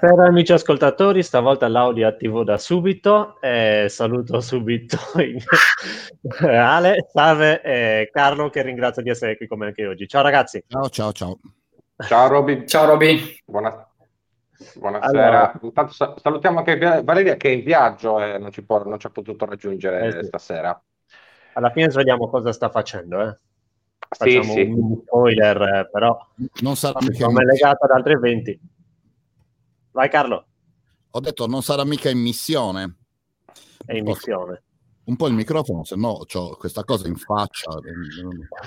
Buonasera amici ascoltatori, stavolta l'audio attivo da subito e saluto subito Ale, Save e Carlo che ringrazio di essere qui come anche oggi. Ciao ragazzi. Ciao ciao ciao. Ciao Roby. Ciao Roby. Buona... Buonasera. Allora... Intanto salutiamo anche Valeria che è in viaggio e non ci, può, non ci ha potuto raggiungere eh sì. stasera. Alla fine svegliamo cosa sta facendo, eh? Facciamo sì, sì. un spoiler, eh, però non sarà come legato ad altri eventi. Vai Carlo. Ho detto non sarà mica in missione. È in missione. Un po' il microfono, se no ho questa cosa in faccia.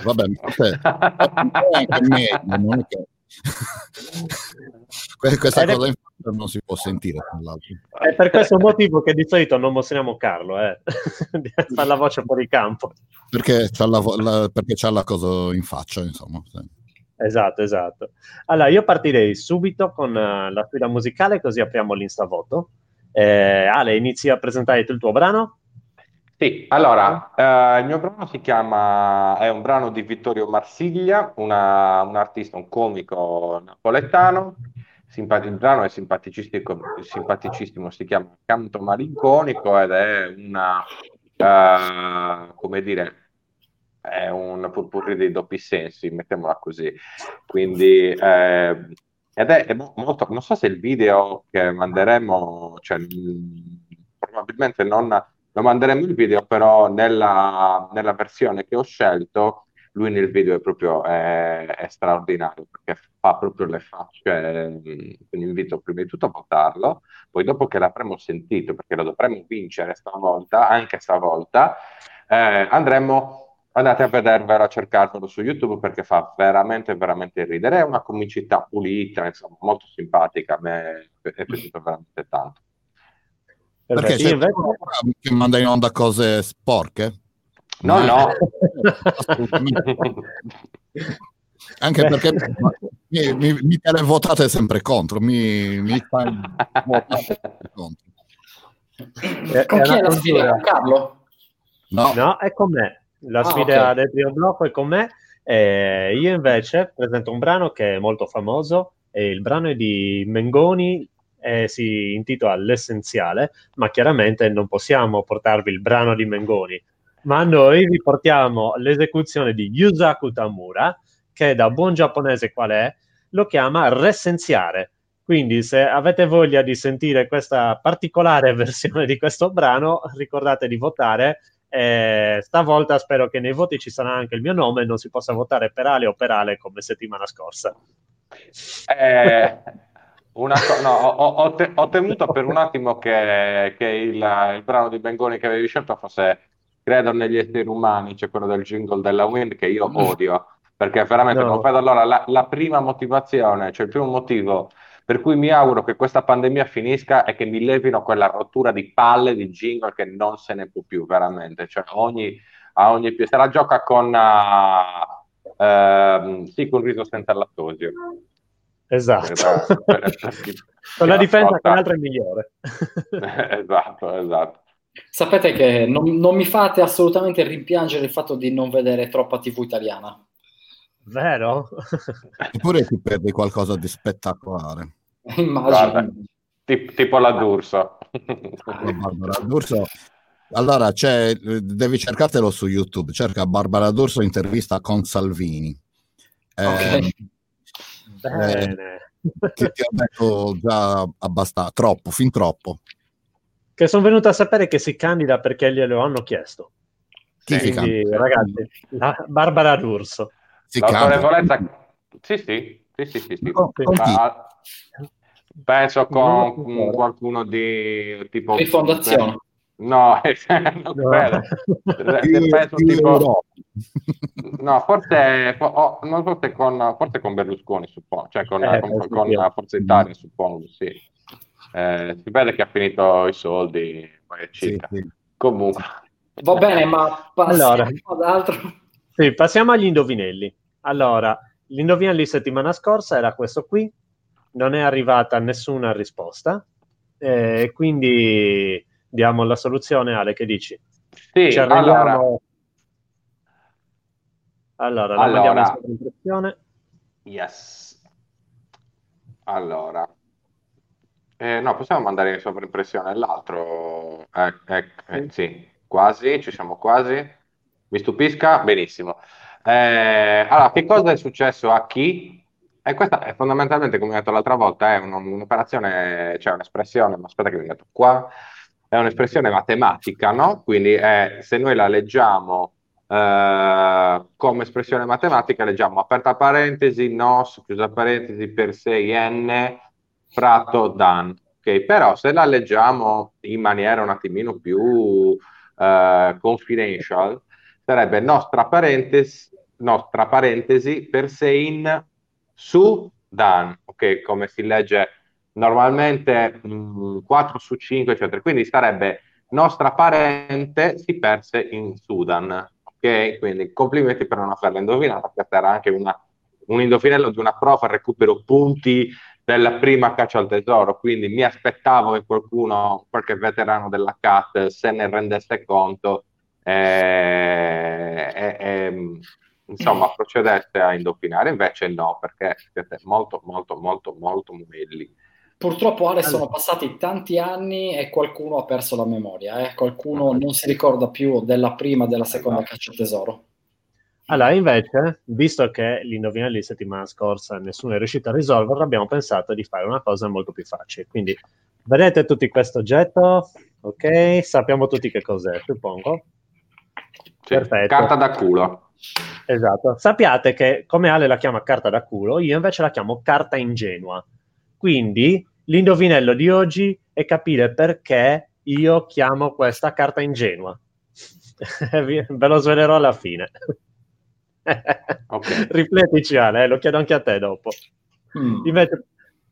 Vabbè, me, non è che... questa cosa in faccia non si può sentire. È per questo motivo che di solito non mostriamo Carlo, eh. fa la voce fuori campo. Perché c'ha la, la, perché c'ha la cosa in faccia, insomma. Sì. Esatto, esatto. Allora, io partirei subito con uh, la sfida musicale, così apriamo l'instavoto. Eh, Ale, inizi a presentare il tuo brano? Sì, allora, eh, il mio brano si chiama, è un brano di Vittorio Marsiglia, una, un artista, un comico napoletano. Simpati, il brano è simpaticissimo, si chiama Canto Malinconico ed è una, uh, come dire, è un purpurri dei doppi sensi, mettiamola così. Quindi, eh, ed è, molto, non so se il video che manderemo, cioè, probabilmente non lo manderemo il video, però nella, nella versione che ho scelto, lui nel video è proprio è, è straordinario perché fa proprio le facce. Quindi invito prima di tutto a votarlo, poi dopo che l'avremo sentito, perché lo dovremmo vincere stavolta, anche stavolta, eh, andremo andate a vedervelo, a cercarvelo su YouTube perché fa veramente, veramente ridere. È una comicità pulita, insomma, molto simpatica. A me è piaciuto veramente tanto. Perché c'è invece... che manda in onda cose sporche? No, no. Anche perché mi, mi, mi votate sempre contro, mi, mi fai contro. Con chi è la sfida? Carlo? No. no, è con me. La ah, sfida okay. del primo blocco è con me. Eh, io invece presento un brano che è molto famoso. E il brano è di Mengoni e si intitola L'essenziale, ma chiaramente non possiamo portarvi il brano di Mengoni, ma noi vi portiamo l'esecuzione di Yusaku Tamura, che da buon giapponese qual è, lo chiama Ressenziare. Quindi se avete voglia di sentire questa particolare versione di questo brano, ricordate di votare eh, stavolta spero che nei voti ci sarà anche il mio nome e non si possa votare per Ale o per Ale come settimana scorsa. Eh, una no, ho, ho, te- ho, temuto per un attimo che, che il, il, brano di Bengoni che avevi scelto fosse Credo negli esseri umani, cioè quello del jingle della Wind che io odio, perché veramente, no. allora, la, la prima motivazione, cioè il primo motivo per cui mi auguro che questa pandemia finisca e che mi levino quella rottura di palle di jingle che non se ne può più, veramente. Cioè, ogni, a ogni se la gioca con, uh, uh, sì, con riso senza lattosio. Esatto. con la difesa che l'altra è migliore. esatto, esatto. Sapete che non, non, mi fate assolutamente rimpiangere il fatto di non vedere troppa TV italiana. Vero? Eppure ti perdi qualcosa di spettacolare. Immagino. Tip, tipo la D'Urso. Barbara D'Urso. Allora, c'è, devi cercartelo su YouTube. Cerca Barbara D'Urso intervista con Salvini. Okay. Eh, Bene. Eh, ti, ti ho detto già abbastanza, troppo, fin troppo. Che sono venuto a sapere che si candida perché glielo hanno chiesto. Chi Quindi, ragazzi, Barbara D'Urso. L'autorevolezza... Sì, sì, sì, sì, sì, sì. Con, con Ma, penso con, qualcuno di tipo... Di fondazione. No, no. penso tipo... No, forse, oh, non forse, con, forse con Berlusconi, suppongo, cioè con, eh, con, con Forza Italia, suppongo, sì. Eh, si vede che ha finito i soldi, poi sì, sì. Comunque. Va bene, ma passiamo allora, ad altro. Sì, passiamo agli indovinelli. Allora, l'indovinello di settimana scorsa era questo qui, non è arrivata nessuna risposta, eh, quindi diamo la soluzione, Ale, che dici? Sì, Ci allora... Allora, la allora. mandiamo in impressione. Yes. Allora, Eh, no, possiamo mandare in sovraimpressione l'altro. Eh, eh, eh, sì, quasi, ci siamo quasi. Mi stupisca? Benissimo. Eh, allora, che cosa è successo a chi? E questa è fondamentalmente, come ho detto l'altra volta, è un- un'operazione, cioè un'espressione, ma aspetta che mi metto qua, è un'espressione matematica, no? Quindi è, se noi la leggiamo eh, come espressione matematica, leggiamo aperta parentesi, nos, chiusa parentesi, per 6n, fratto dan. Ok, però se la leggiamo in maniera un attimino più eh, confidential, sarebbe nostra parentesi, nostra parentesi per sein su dan, ok, come si legge normalmente mh, 4 su 5, eccetera. Quindi sarebbe nostra parente si perse in Sudan, ok? Quindi complimenti per non averla indovinata, questa era anche una, un indovinello di una prova, recupero punti della prima caccia al tesoro, quindi mi aspettavo che qualcuno, qualche veterano della CAT se ne rendesse conto e, e, e insomma procedesse a indovinare, invece no, perché siete molto molto molto molto mumelli. Purtroppo Ale sono passati tanti anni e qualcuno ha perso la memoria, eh? qualcuno non si ricorda più della prima e della seconda Esatto. caccia al tesoro. Allora, invece, visto che l'indovinello di settimana scorsa nessuno è riuscito a risolverlo, abbiamo pensato di fare una cosa molto più facile. Quindi, vedete tutti questo oggetto? Ok, sappiamo tutti che cos'è, suppongo. Sì, Perfetto. Carta da culo. Esatto. Sappiate che come Ale la chiama carta da culo, io invece la chiamo carta ingenua. Quindi l'indovinello di oggi è capire perché io chiamo questa carta ingenua. Ve lo svelerò alla fine. Ok. Riflettici Ale, eh, lo chiedo anche a te dopo. Mm. Invece,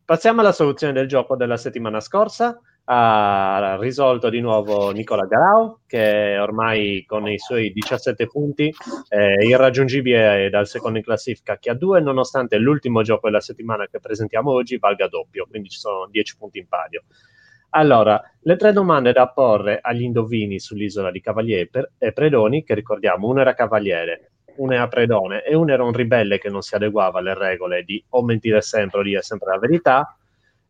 passiamo alla soluzione del gioco della settimana scorsa. Ha risolto di nuovo Nicola Garau, che ormai con i suoi 17 punti è irraggiungibile dal secondo in classifica che ha due, nonostante l'ultimo gioco della settimana che presentiamo oggi valga doppio, quindi ci sono 10 punti in palio. Allora, le tre domande da porre agli indovini sull'isola di Cavalieri e Predoni, che ricordiamo, uno era cavaliere, uno era predone e uno era un ribelle che non si adeguava alle regole di o mentire sempre o dire sempre la verità,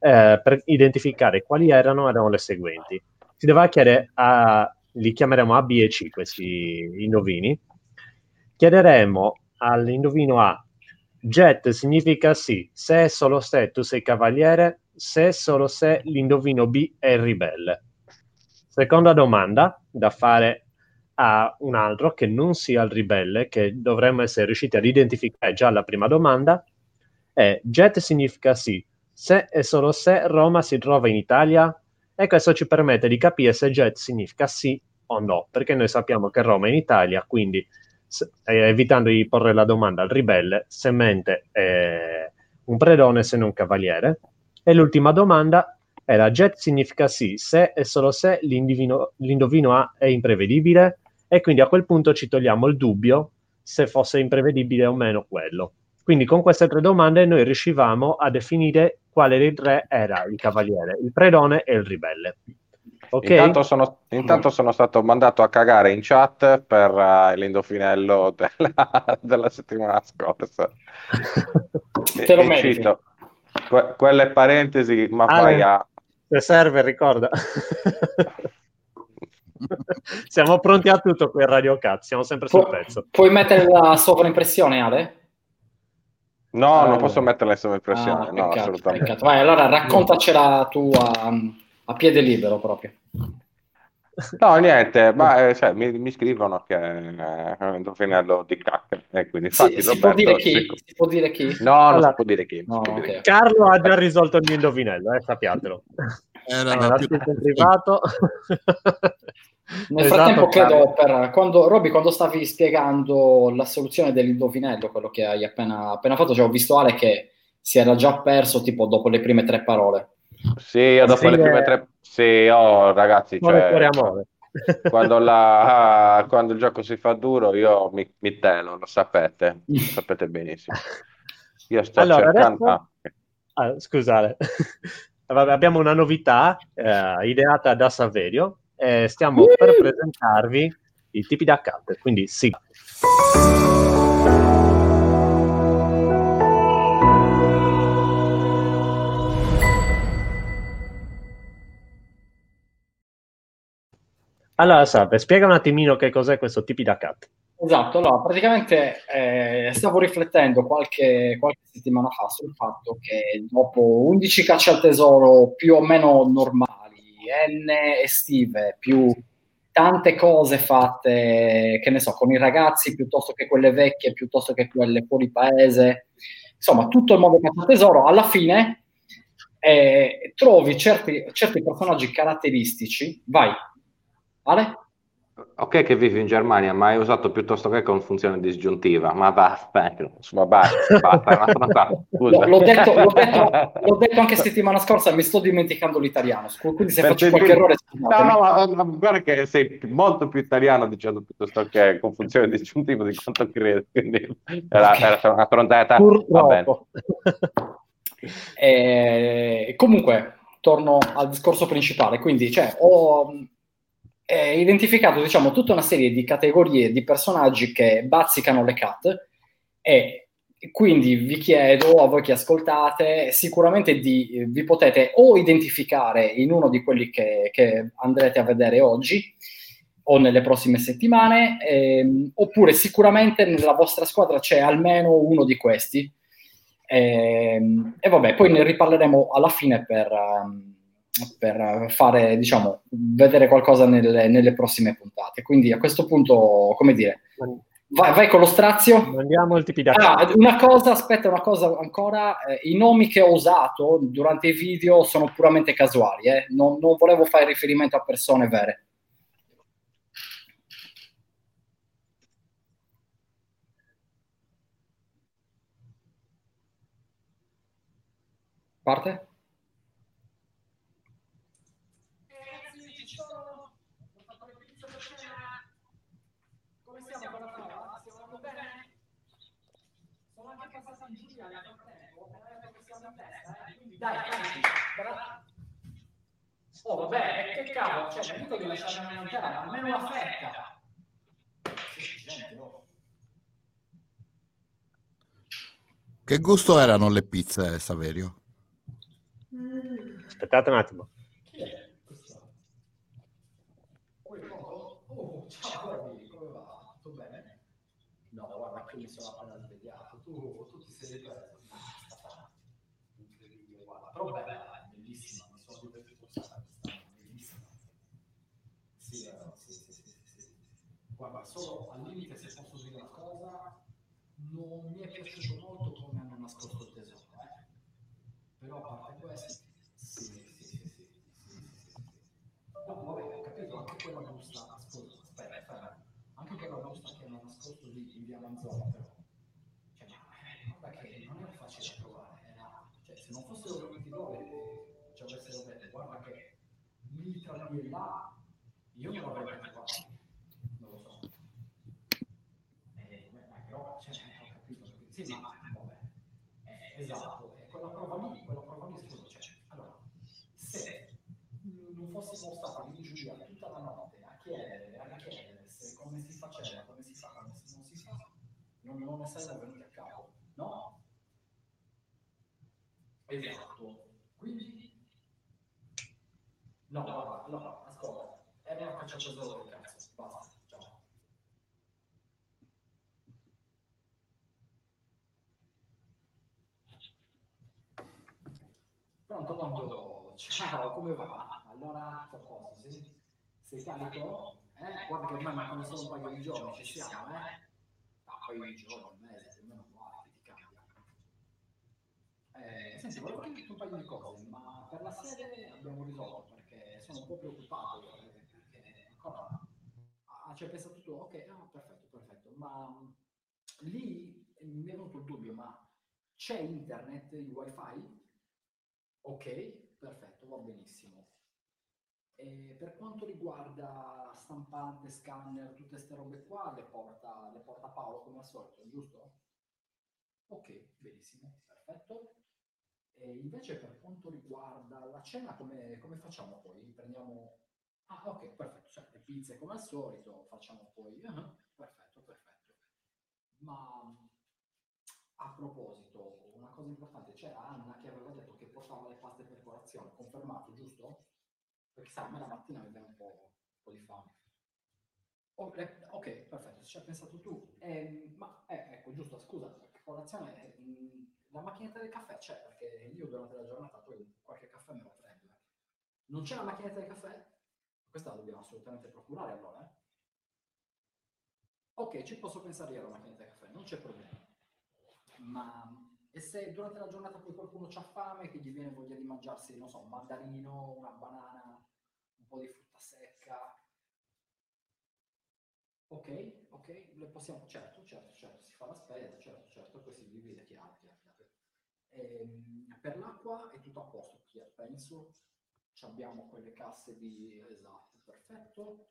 eh, per identificare quali erano, erano le seguenti. Si doveva chiedere a, li chiameremo A, B e C questi indovini. Chiederemo all'indovino A, jet significa sì, se e solo se tu sei cavaliere, se e solo se l'indovino B è il ribelle. Seconda domanda da fare a un altro che non sia il ribelle, che dovremmo essere riusciti ad identificare già alla prima domanda, è jet significa sì, se e solo se Roma si trova in Italia, e questo ci permette di capire se jet significa sì o no, perché noi sappiamo che Roma è in Italia, quindi se- eh, evitando di porre la domanda al ribelle, se mente è un predone se non un cavaliere. E l'ultima domanda era jet significa sì, se e solo se l'indovino A è imprevedibile, e quindi a quel punto ci togliamo il dubbio se fosse imprevedibile o meno quello. Quindi con queste tre domande noi riuscivamo a definire quale dei tre era il cavaliere, il predone e il ribelle. Ok? Intanto, sono, intanto sono stato mandato a cagare in chat per eh, l'indovinello della, della settimana scorsa. Te lo E meriti. cito, que- quelle parentesi, ma Ale, fai a... Se serve, ricorda. siamo pronti a tutto qui a Radio Cat, siamo sempre sul Pu- pezzo. puoi mettere la sovraimpressione, Ale? No, non Allora. posso metterle sopra impressione, Ah, no, peccato, assolutamente. peccato. Vai, allora raccontacela tu a, a piede libero proprio. No, niente, ma eh, cioè, mi, mi scrivono che eh, è un indovinello di cacca, e quindi infatti Si, si può Roberto... dire chi? Si può dire chi? No, non Allora. si può dire chi. non No, può dire. Carlo ha già risolto il mio indovinello, eh, sappiatelo. Era L'ha più- scritto in privato. Nel Esatto, frattempo, credo, per, quando, Robby, quando stavi spiegando la soluzione dell'indovinello, quello che hai appena, appena fatto, cioè, ho visto Ale che si era già perso tipo dopo le prime tre parole. Sì, io dopo Sì, le prime eh. tre... Sì, oh, ragazzi, cioè, quando, la- ah, quando il gioco si fa duro, io mi, mi telo, lo sapete, lo sapete benissimo. Io sto Allora, cercando... adesso- ah, Ah, scusate, Vabbè, abbiamo una novità eh, ideata da Saverio eh, stiamo per presentarvi i tipi da account, quindi sì. Allora, Salve, spiega un attimino che cos'è questo tipi da account. Esatto, allora praticamente eh, stavo riflettendo qualche, qualche, settimana fa sul fatto che dopo 11 cacce al tesoro più o meno normali, N estive, più tante cose fatte, che ne so, con i ragazzi piuttosto che quelle vecchie, piuttosto che quelle fuori paese, insomma tutto il mondo caccia tesoro, alla fine eh, trovi certi, certi personaggi caratteristici, vai, Ale? Ok che vivi in Germania, ma hai usato piuttosto che con funzione disgiuntiva, ma basta, insomma, basta, basta, l'ho, l'ho, detto, l'ho, detto, l'ho, detto, anche settimana scorsa, mi sto dimenticando l'italiano, quindi se Perché faccio qualche tu... errore... No, no, ma, ma, guarda che sei molto più italiano dicendo piuttosto che con funzione disgiuntiva di quanto credi, quindi era, okay. era una frontata... Purtroppo. eh, comunque, torno al discorso principale, quindi cioè, ho eh, identificato diciamo, tutta una serie di categorie di personaggi che bazzicano le cat e quindi vi chiedo a voi che ascoltate sicuramente di, vi potete o identificare in uno di quelli che, che andrete a vedere oggi o nelle prossime settimane ehm, oppure sicuramente nella vostra squadra c'è almeno uno di questi. Ehm, e vabbè poi ne riparleremo alla fine per... Um, per fare, diciamo, vedere qualcosa nelle, nelle, prossime puntate. Quindi a questo punto, come dire, vai, vai con lo strazio. Andiamo al tipi ah, Una cosa, aspetta, una cosa ancora, eh, i nomi che ho usato durante i video sono puramente casuali, eh? non, non volevo fare riferimento a persone vere. Parte? Dai, dai, però... Oh, vabbè, che cavolo, cioè, non dico di lasciarmi una intera, ma almeno una fetta. Che gusto erano le pizze, Saverio? Aspettate un attimo. Chi è questo? Oh, ciao, come va? Tutto bene? No, guarda, qui mi sono appena svegliato. Tu, tu ti sei ripreso? però bella, è bellissima, mi sono divertito un sacco bellissima. Sì, eh, sì, sì, sì, sì, Guarda, solo al limite se posso dire una cosa, non mi è piaciuto molto come hanno nascosto il tesoro, eh? però a parte questo, sì, sì, sì, sì, sì, sì. Dopo, vabbè, ho capito, anche quella busta, scusa, aspetta, aspetta, anche quella busta che hanno nascosto lì in via Manzoni, però, cioè, ma guarda che non è facile da trovare, era, cioè, se non fossero loro ci avessero detto guarda che lì tra lì e là io non l'avrei mai trovato non lo so eh, ma però cioè, ho capito sì ma vabbè eh, esatto e quella prova lì quella prova lì scusa cioè, allora se non fossimo stati lì giù tutta la notte a chiedere a chiedere se come si faceva come si fa come si non si fa non, non saremmo venuti a capo no? Esatto. Quindi... No, guarda, allora, ascolta, era una caccia tesoro del cazzo, basta, ciao. Quando... Ciao, come va? Allora, sì? Sei carico? Eh? Guarda che ormai mancano solo un paio di giorni, ci siamo, eh? Ah, un paio di giorni, un mese, almeno eh, senti, volevo chiederti un paio di cose, ma per la sede abbiamo risolto perché sono un po' preoccupato eh, perché ancora ah, ci hai pensato tutto, ok, ah, perfetto, perfetto, ma lì mi è venuto il dubbio, ma c'è internet, il wifi? Ok, perfetto, va benissimo. E per quanto riguarda stampante, scanner, tutte queste robe qua, le porta, le porta Paolo come al solito, giusto? Ok, benissimo, perfetto. E invece per quanto riguarda la cena, come, come facciamo poi? Prendiamo... Ah, ok, perfetto, cioè le pizze come al solito, facciamo poi... Uh-huh, perfetto, perfetto. Ma a proposito, una cosa importante, c'era Anna che aveva detto che portava le paste per colazione, confermato, giusto? Perché sai, a me la mattina mi viene un po', un po' di fame. Oh, eh, ok, perfetto, ci hai pensato tu. Eh, ma eh, ecco, giusto, scusa, colazione, eh, la macchinetta del caffè c'è, perché io durante la giornata poi qualche caffè me lo prendo. Eh. Non c'è la macchinetta del caffè? Questa la dobbiamo assolutamente procurare allora, eh? Ok, ci posso pensare io alla macchinetta del caffè, non c'è problema. Ma e se durante la giornata poi qualcuno ha fame, che gli viene voglia di mangiarsi, non so, un mandarino, una banana, un po' di frutta secca, Ok, ok, le possiamo, certo, certo, certo, si fa la spesa, certo, certo, poi si divide, chiaro, chiaro, chiaro. Ehm, per l'acqua è tutto a posto, penso, abbiamo quelle casse di, esatto, perfetto.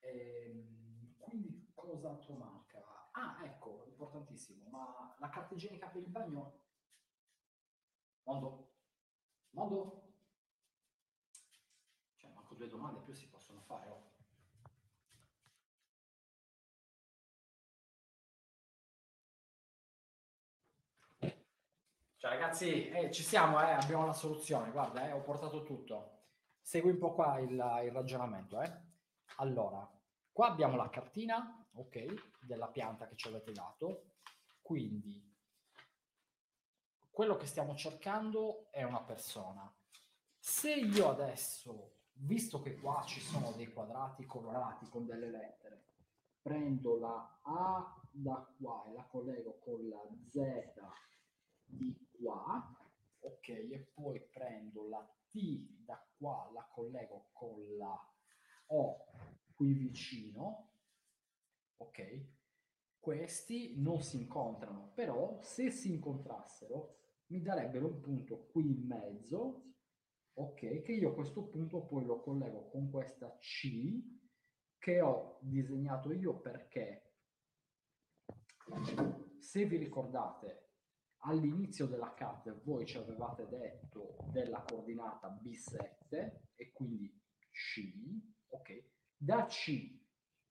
Ehm, quindi cos'altro manca? Ah, ecco, importantissimo, ma la carta igienica per il bagno? Mondo? Mondo? Cioè, manco due domande più si possono fare, oh. Cioè, ragazzi, eh, ci siamo, eh, abbiamo la soluzione. Guarda, eh, ho portato tutto. Segui un po' qua il, il ragionamento. Eh. Allora, qua abbiamo la cartina, ok, della pianta che ci avete dato. Quindi, quello che stiamo cercando è una persona. Se io adesso, visto che qua ci sono dei quadrati colorati con delle lettere, prendo la A da qua e la collego con la Z di qua, ok, e poi prendo la T da qua, la collego con la O qui vicino, ok? Questi non si incontrano, però se si incontrassero mi darebbero un punto qui in mezzo, ok? Che io questo punto poi lo collego con questa C che ho disegnato io perché se vi ricordate all'inizio della CAT voi ci avevate detto della coordinata B7 e quindi C, ok? Da C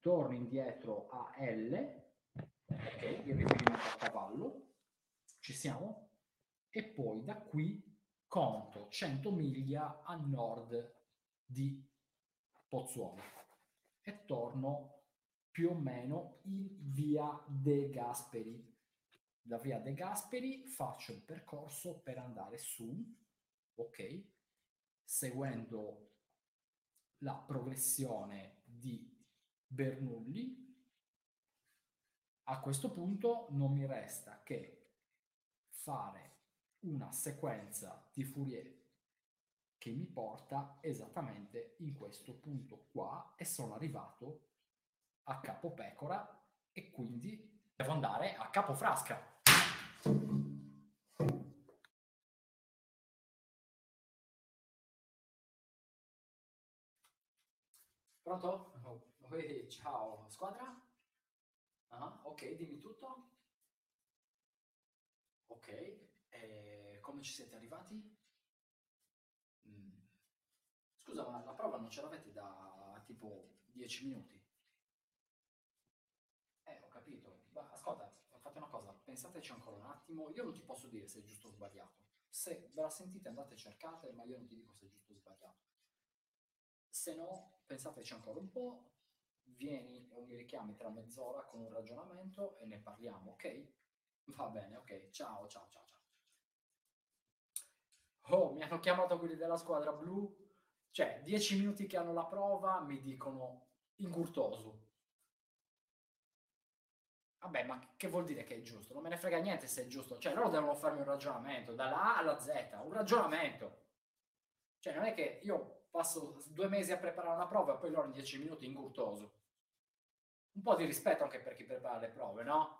torno indietro a L, ok? Il riferimento a cavallo, ci siamo? E poi da qui conto 100 miglia a nord di Pozzuolo e torno più o meno in via De Gasperi da via De Gasperi faccio il percorso per andare su, ok, seguendo la progressione di Bernoulli. A questo punto non mi resta che fare una sequenza di Fourier che mi porta esattamente in questo punto qua e sono arrivato a capo pecora e quindi devo andare a capo frasca. Pronto? Oh, hey, ciao, squadra? Uh-huh. Ok, dimmi tutto. Ok, e come ci siete arrivati? Mm. Scusa, ma la prova non ce l'avete da tipo 10 minuti? Eh, ho capito. Ma, ascolta, fate una cosa, pensateci ancora un attimo, io non ti posso dire se è giusto o sbagliato. Se ve la sentite andate e cercate, ma io non ti dico se è giusto o sbagliato. Se no, pensateci ancora un po', vieni o mi richiami tra mezz'ora con un ragionamento e ne parliamo, ok? Va bene, ok. Ciao, ciao, ciao, ciao. Oh, mi hanno chiamato quelli della squadra blu. Cioè, dieci minuti che hanno la prova, mi dicono ingurtoso. Vabbè, ma che vuol dire che è giusto? Non me ne frega niente se è giusto. Cioè, loro devono farmi un ragionamento, dalla A alla Z, un ragionamento. Cioè, non è che io passo due mesi a preparare una prova e poi loro in dieci minuti ingurtoso. Un po' di rispetto anche per chi prepara le prove, no?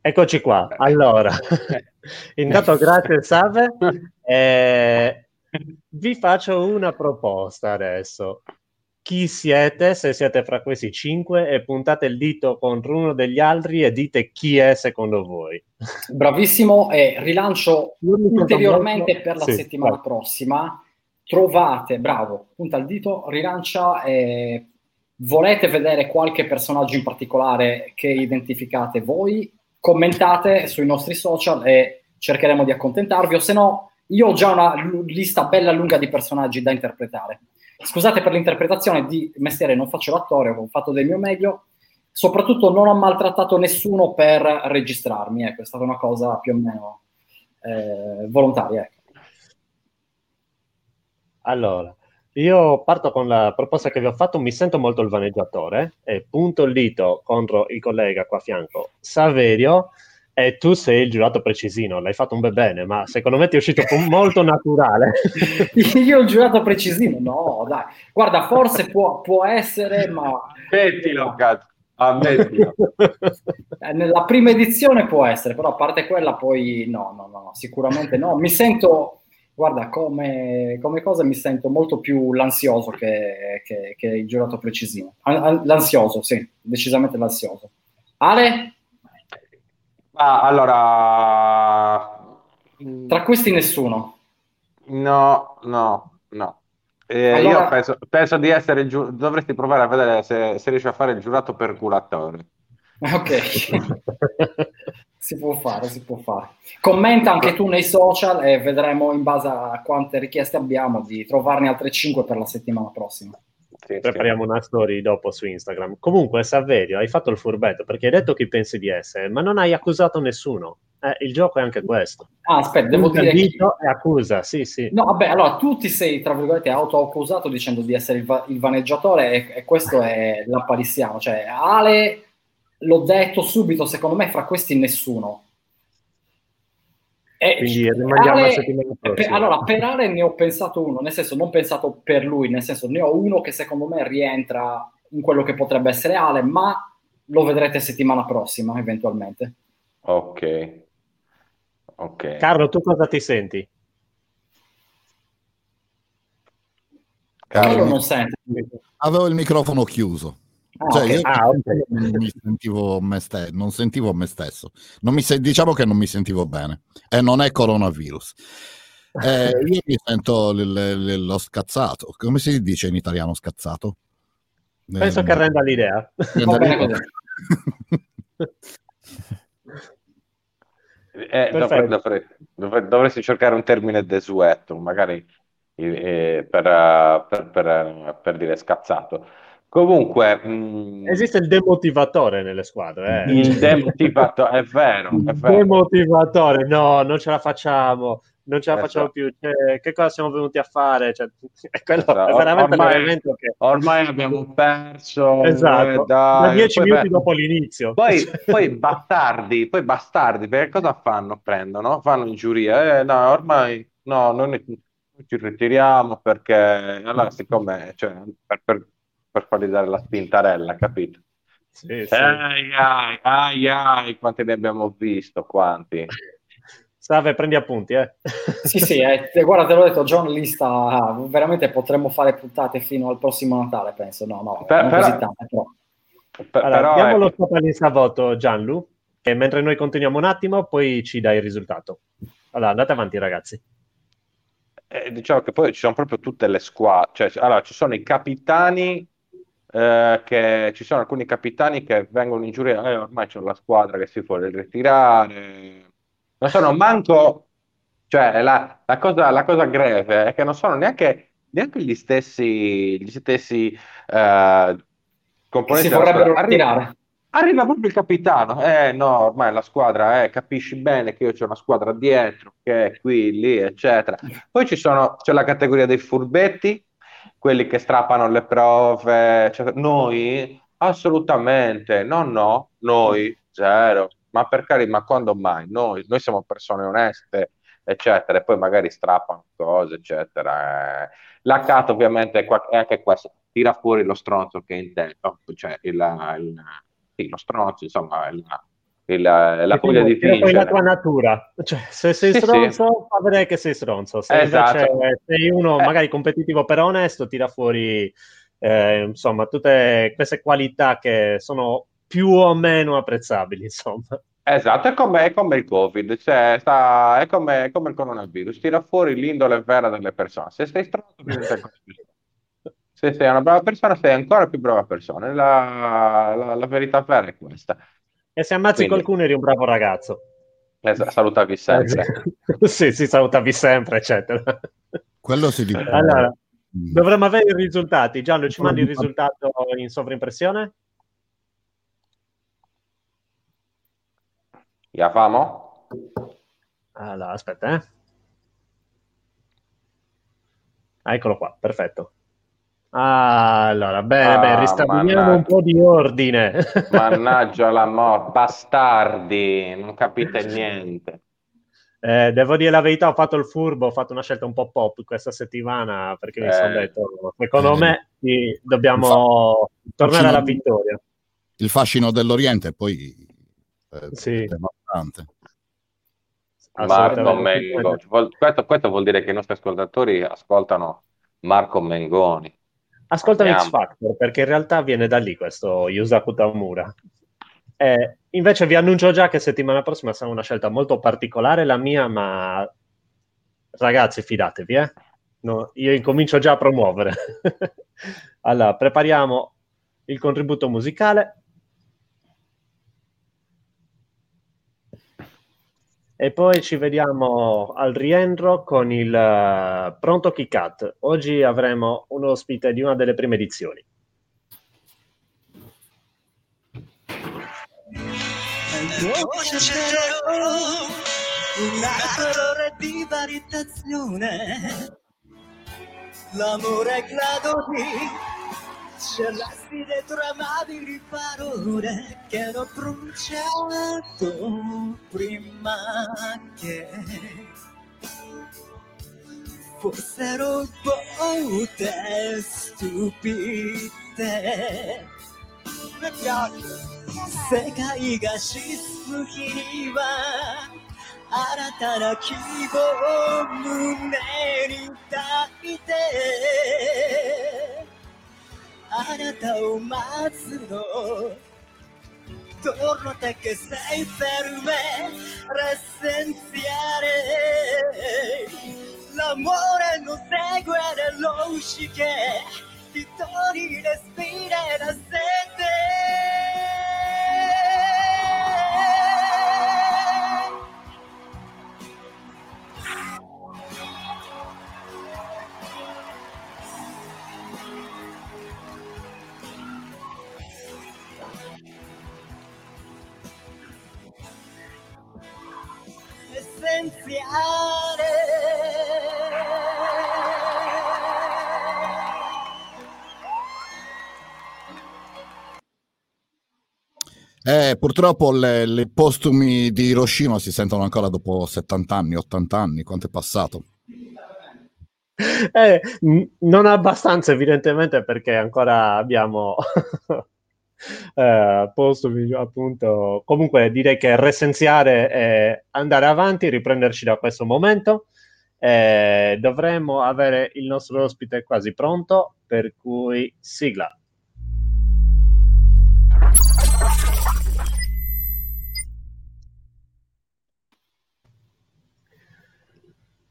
Eccoci qua. Allora, intanto grazie Save. Eh, vi faccio una proposta adesso chi siete, se siete fra questi cinque, e puntate il dito contro uno degli altri e dite chi è secondo voi. Bravissimo, e rilancio ulteriormente per la sì, settimana vai. prossima. Trovate, bravo, punta il dito, rilancia. E volete vedere qualche personaggio in particolare che identificate voi? Commentate sui nostri social e cercheremo di accontentarvi, o se no io ho già una lista bella lunga di personaggi da interpretare. Scusate per l'interpretazione di mestiere, non faccio l'attore, ho fatto del mio meglio. Soprattutto non ho maltrattato nessuno per registrarmi, ecco, è stata una cosa più o meno eh, volontaria. Ecco. Allora, io parto con la proposta che vi ho fatto, mi sento molto il vaneggiatore e punto il dito contro il collega qua a fianco, Saverio, e tu sei il giurato precisino, l'hai fatto un bel bene, ma secondo me ti è uscito molto naturale. Io il giurato precisino, no, dai. Guarda, forse può, può essere, ma... Ammettilo, cazzo. Ammettilo. Eh, nella prima edizione può essere, però a parte quella poi no, no, no, sicuramente no. Mi sento, guarda, come, come cosa mi sento molto più l'ansioso che, che, che il giurato precisino. L'ansioso, sì, decisamente l'ansioso. Ale? Ah, allora... Tra questi nessuno. No, no, no. Eh, allora... Io penso, penso, di essere giu- dovresti provare a vedere se, se riesci a fare il giurato perculatore. Ok, si può fare, si può fare. Commenta anche tu nei social e vedremo in base a quante richieste abbiamo di trovarne altre 5 per la settimana prossima. Sì, Prepariamo sì. una story dopo su Instagram. Comunque, Saverio, hai fatto il furbetto perché hai detto chi pensi di essere, ma non hai accusato nessuno. Eh, il gioco è anche questo. Ah, aspetta, devo dire. Dito che... e accusa, sì, sì. No, vabbè, allora tu ti sei, tra virgolette, autoaccusato dicendo di essere il, va- il vaneggiatore e, e, questo è l'appariziano. Cioè, Ale, l'ho detto subito, secondo me fra questi nessuno. E Quindi rimandiamo Ale, la settimana prossima. Per, allora, per Ale ne ho pensato uno, nel senso, non pensato per lui, nel senso, ne ho uno che secondo me rientra in quello che potrebbe essere Ale, ma lo vedrete settimana prossima, eventualmente. Ok. Ok. Carlo, tu cosa ti senti? Carlo non sente. Avevo il microfono chiuso. Ah, cioè, okay. io ah, okay. non mi sentivo me stesso, non sentivo me stesso. Non mi se- diciamo che non mi sentivo bene. E non è coronavirus. Eh, io mi sento l- l- lo scazzato. Come si dice in italiano scazzato? Penso eh, che renda l'idea. Renda l'idea. Eh, dovrei, dovrei, dovresti cercare un termine desueto, magari eh, per, per, per, per, dire scazzato. Comunque, mh... Mm, esiste il demotivatore nelle squadre. Eh. Il demotivatore, è vero, è vero. Demotivatore, no, non ce la facciamo non ce la esatto. facciamo più, cioè, che cosa siamo venuti a fare? Cioè, è, quello, esatto. è veramente ormai, che... Ormai abbiamo perso esatto. dai, da dieci minuti beh, dopo l'inizio. Poi, poi, bastardi, poi bastardi, perché cosa fanno? Prendono, fanno in giuria, eh, no, ormai no, noi ci ritiriamo perché allora siccome, cioè, per, per, per fargli dare la spintarella, capito? Sì, sì. Ai, ai, ai, ai, quanti ne abbiamo visto, quanti? Save, prendi appunti, eh. sì, sì, eh, guarda, te l'ho detto, John lì sta, veramente potremmo fare puntate fino al prossimo Natale, penso, no, no, per, non però, così tante, però. Per, allora, però diamo è... lo stop voto, Gianlu, e mentre noi continuiamo un attimo, poi ci dai il risultato. Allora, andate avanti, ragazzi. Eh, diciamo che poi ci sono proprio tutte le squadre, cioè, allora, ci sono i capitani eh, che ci sono alcuni capitani che vengono in giuria, eh, ormai c'è la squadra che si vuole ritirare, non sono manco, cioè la, la, cosa, la cosa greve è che non sono neanche, neanche gli stessi, gli stessi uh, componenti. Si vorrebbero ritirare. Arriva proprio il capitano, eh no, ormai la squadra, eh, capisci bene che io c'è una squadra dietro, che è qui, lì, eccetera. Poi ci sono, c'è la categoria dei furbetti, quelli che strappano le prove, eccetera. Noi, assolutamente, no, no, noi, zero ma per carità, ma quando mai? Noi, noi siamo persone oneste, eccetera, e poi magari strappano cose, eccetera. Eh, la cat ovviamente è anche questo, tira fuori lo stronzo che è in te, cioè il, il, sì, lo stronzo, insomma, il, il, la voglia di vincere. la tua natura, cioè, se sei sì, stronzo, sì. fa vedere che sei stronzo. Se esatto. sei uno eh. magari competitivo però onesto, tira fuori eh, insomma tutte queste qualità che sono più o meno apprezzabili, insomma. Esatto, è come, è come il Covid, cioè sta, è, come, è, come, il coronavirus, tira fuori l'indole vera delle persone. Se sei stronzo, diventa Se sei una brava persona, sei ancora più brava persona. La, la, la verità vera è questa. E se ammazzi Quindi, qualcuno eri un bravo ragazzo. salutavi sempre. sì, sì, salutavi sempre, eccetera. Quello si dipende. Allora, mm. dovremmo avere i risultati. Gianlo, ci mandi il risultato in sovrimpressione? Ya famo? Allora, aspetta, eh. Eccolo qua, perfetto. Allora, bene, ah, bene, ristabiliamo un po' di ordine. Mannaggia la morte, bastardi, non capite niente. Eh, devo dire la verità, ho fatto il furbo, ho fatto una scelta un po' pop questa settimana perché mi sono eh. detto, secondo me sì, dobbiamo fa- tornare alla vittoria. Il fascino dell'Oriente poi eh, sì. è bastante. Marco Mengo. Questo, questo vuol dire che i nostri ascoltatori ascoltano Marco Mengoni. Ascolta X Factor perché in realtà viene da lì questo Yusaku Tamura. Eh, invece vi annuncio già che settimana prossima sarà una scelta molto particolare la mia, ma ragazzi fidatevi, eh? no, io incomincio già a promuovere. allora, prepariamo il contributo musicale E poi ci vediamo al rientro con il uh, Pronto Kikat. Oggi avremo un ospite di una delle prime edizioni. L'amore è grado di Scelassi dentro amabili parole che ho pronunciato prima che fossero botte stupide. Mi piace. 世界が沈む日には新たな希望を胸に抱いてあなたを待つの Torno te che sei per me l'essenziale L'amore non segue le logiche Ti togli respire da sete Purtroppo le, le, postumi di Hiroshima si sentono ancora dopo 70 anni, 80 anni, quanto è passato? Eh, non abbastanza evidentemente perché ancora abbiamo eh, postumi appunto. Comunque direi che resenziare e andare avanti riprenderci da questo momento. Eh, dovremmo avere il nostro ospite quasi pronto per cui sigla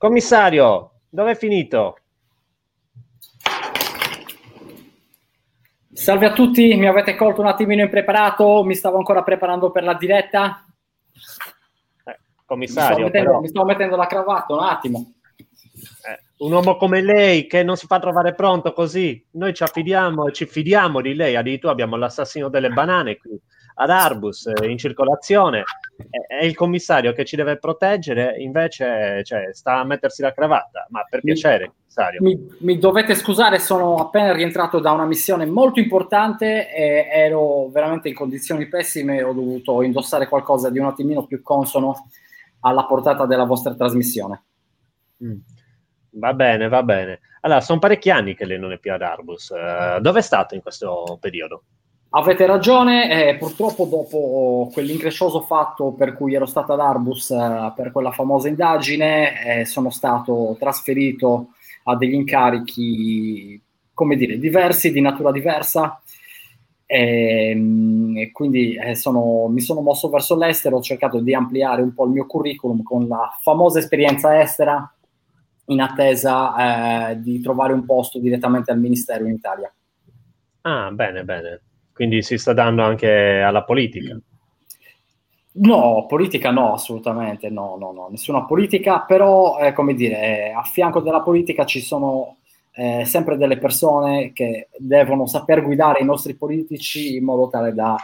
commissario dove è finito? Salve a tutti, mi avete colto un attimino impreparato, mi stavo ancora preparando per la diretta. Eh, commissario, mi stavo, mettendo, mi stavo, mettendo, la cravatta un attimo. Eh, un uomo come lei che non si fa trovare pronto così, noi ci affidiamo e ci fidiamo di lei, addirittura abbiamo l'assassino delle banane qui ad Arbus eh, in circolazione è il commissario che ci deve proteggere, invece cioè, sta a mettersi la cravatta. Ma per piacere, commissario. Mi, mi, dovete scusare, sono appena rientrato da una missione molto importante e ero veramente in condizioni pessime ho dovuto indossare qualcosa di un attimino più consono alla portata della vostra trasmissione. Mm. Va bene, va bene. Allora, sono parecchi anni che lei non è più ad Arbus. Uh, dove è stato in questo periodo? Avete ragione, eh, purtroppo dopo quell'increscioso fatto per cui ero stato ad Arbus eh, per quella famosa indagine, eh, sono stato trasferito a degli incarichi, come dire, diversi, di natura diversa, ehm, e, quindi eh, sono, mi sono mosso verso l'estero, ho cercato di ampliare un po' il mio curriculum con la famosa esperienza estera in attesa eh, di trovare un posto direttamente al Ministero in Italia. Ah, bene, bene quindi si sta dando anche alla politica. No, politica no, assolutamente no, no, no, nessuna politica, però eh, come dire, a fianco della politica ci sono eh, sempre delle persone che devono saper guidare i nostri politici in modo tale da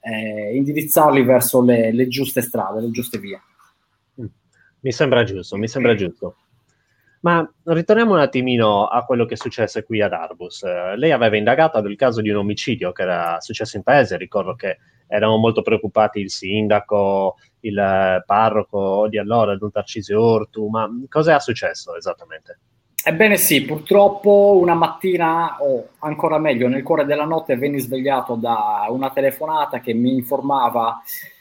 eh, indirizzarli verso le, le, giuste strade, le giuste vie. Mm. Mi sembra giusto, mi sembra giusto. Ma ritorniamo un attimino a quello che è successo qui ad Arbus. Eh, lei aveva indagato del caso di un omicidio che era successo in paese, ricordo che erano molto preoccupati il sindaco, il parroco di allora, Don Tarcisio Ortu, ma cosa è successo esattamente? Ebbene sì, purtroppo una mattina, o ancora meglio, nel cuore della notte venni svegliato da una telefonata che mi informava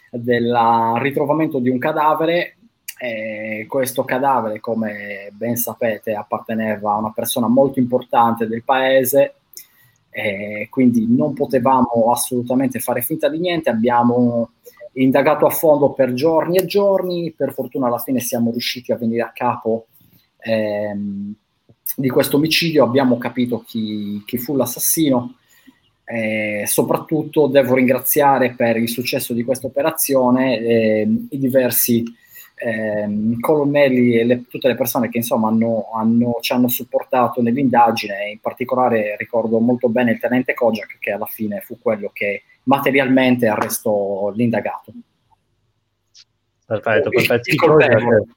del ritrovamento di un cadavere. E questo cadavere, come ben sapete, apparteneva a una persona molto importante del paese, e quindi non potevamo assolutamente fare finta di niente. Abbiamo indagato a fondo per giorni e giorni, per fortuna alla fine siamo riusciti a venire a capo. Ehm, di questo omicidio, abbiamo capito chi, chi fu l'assassino. Eh, soprattutto devo ringraziare per il successo di questa operazione eh, i diversi eh, colonnelli e le, tutte le persone che insomma hanno, hanno, ci hanno supportato nell'indagine. In particolare ricordo molto bene il tenente Kojak che alla fine fu quello che materialmente arrestò l'indagato. Perfetto, perfetto.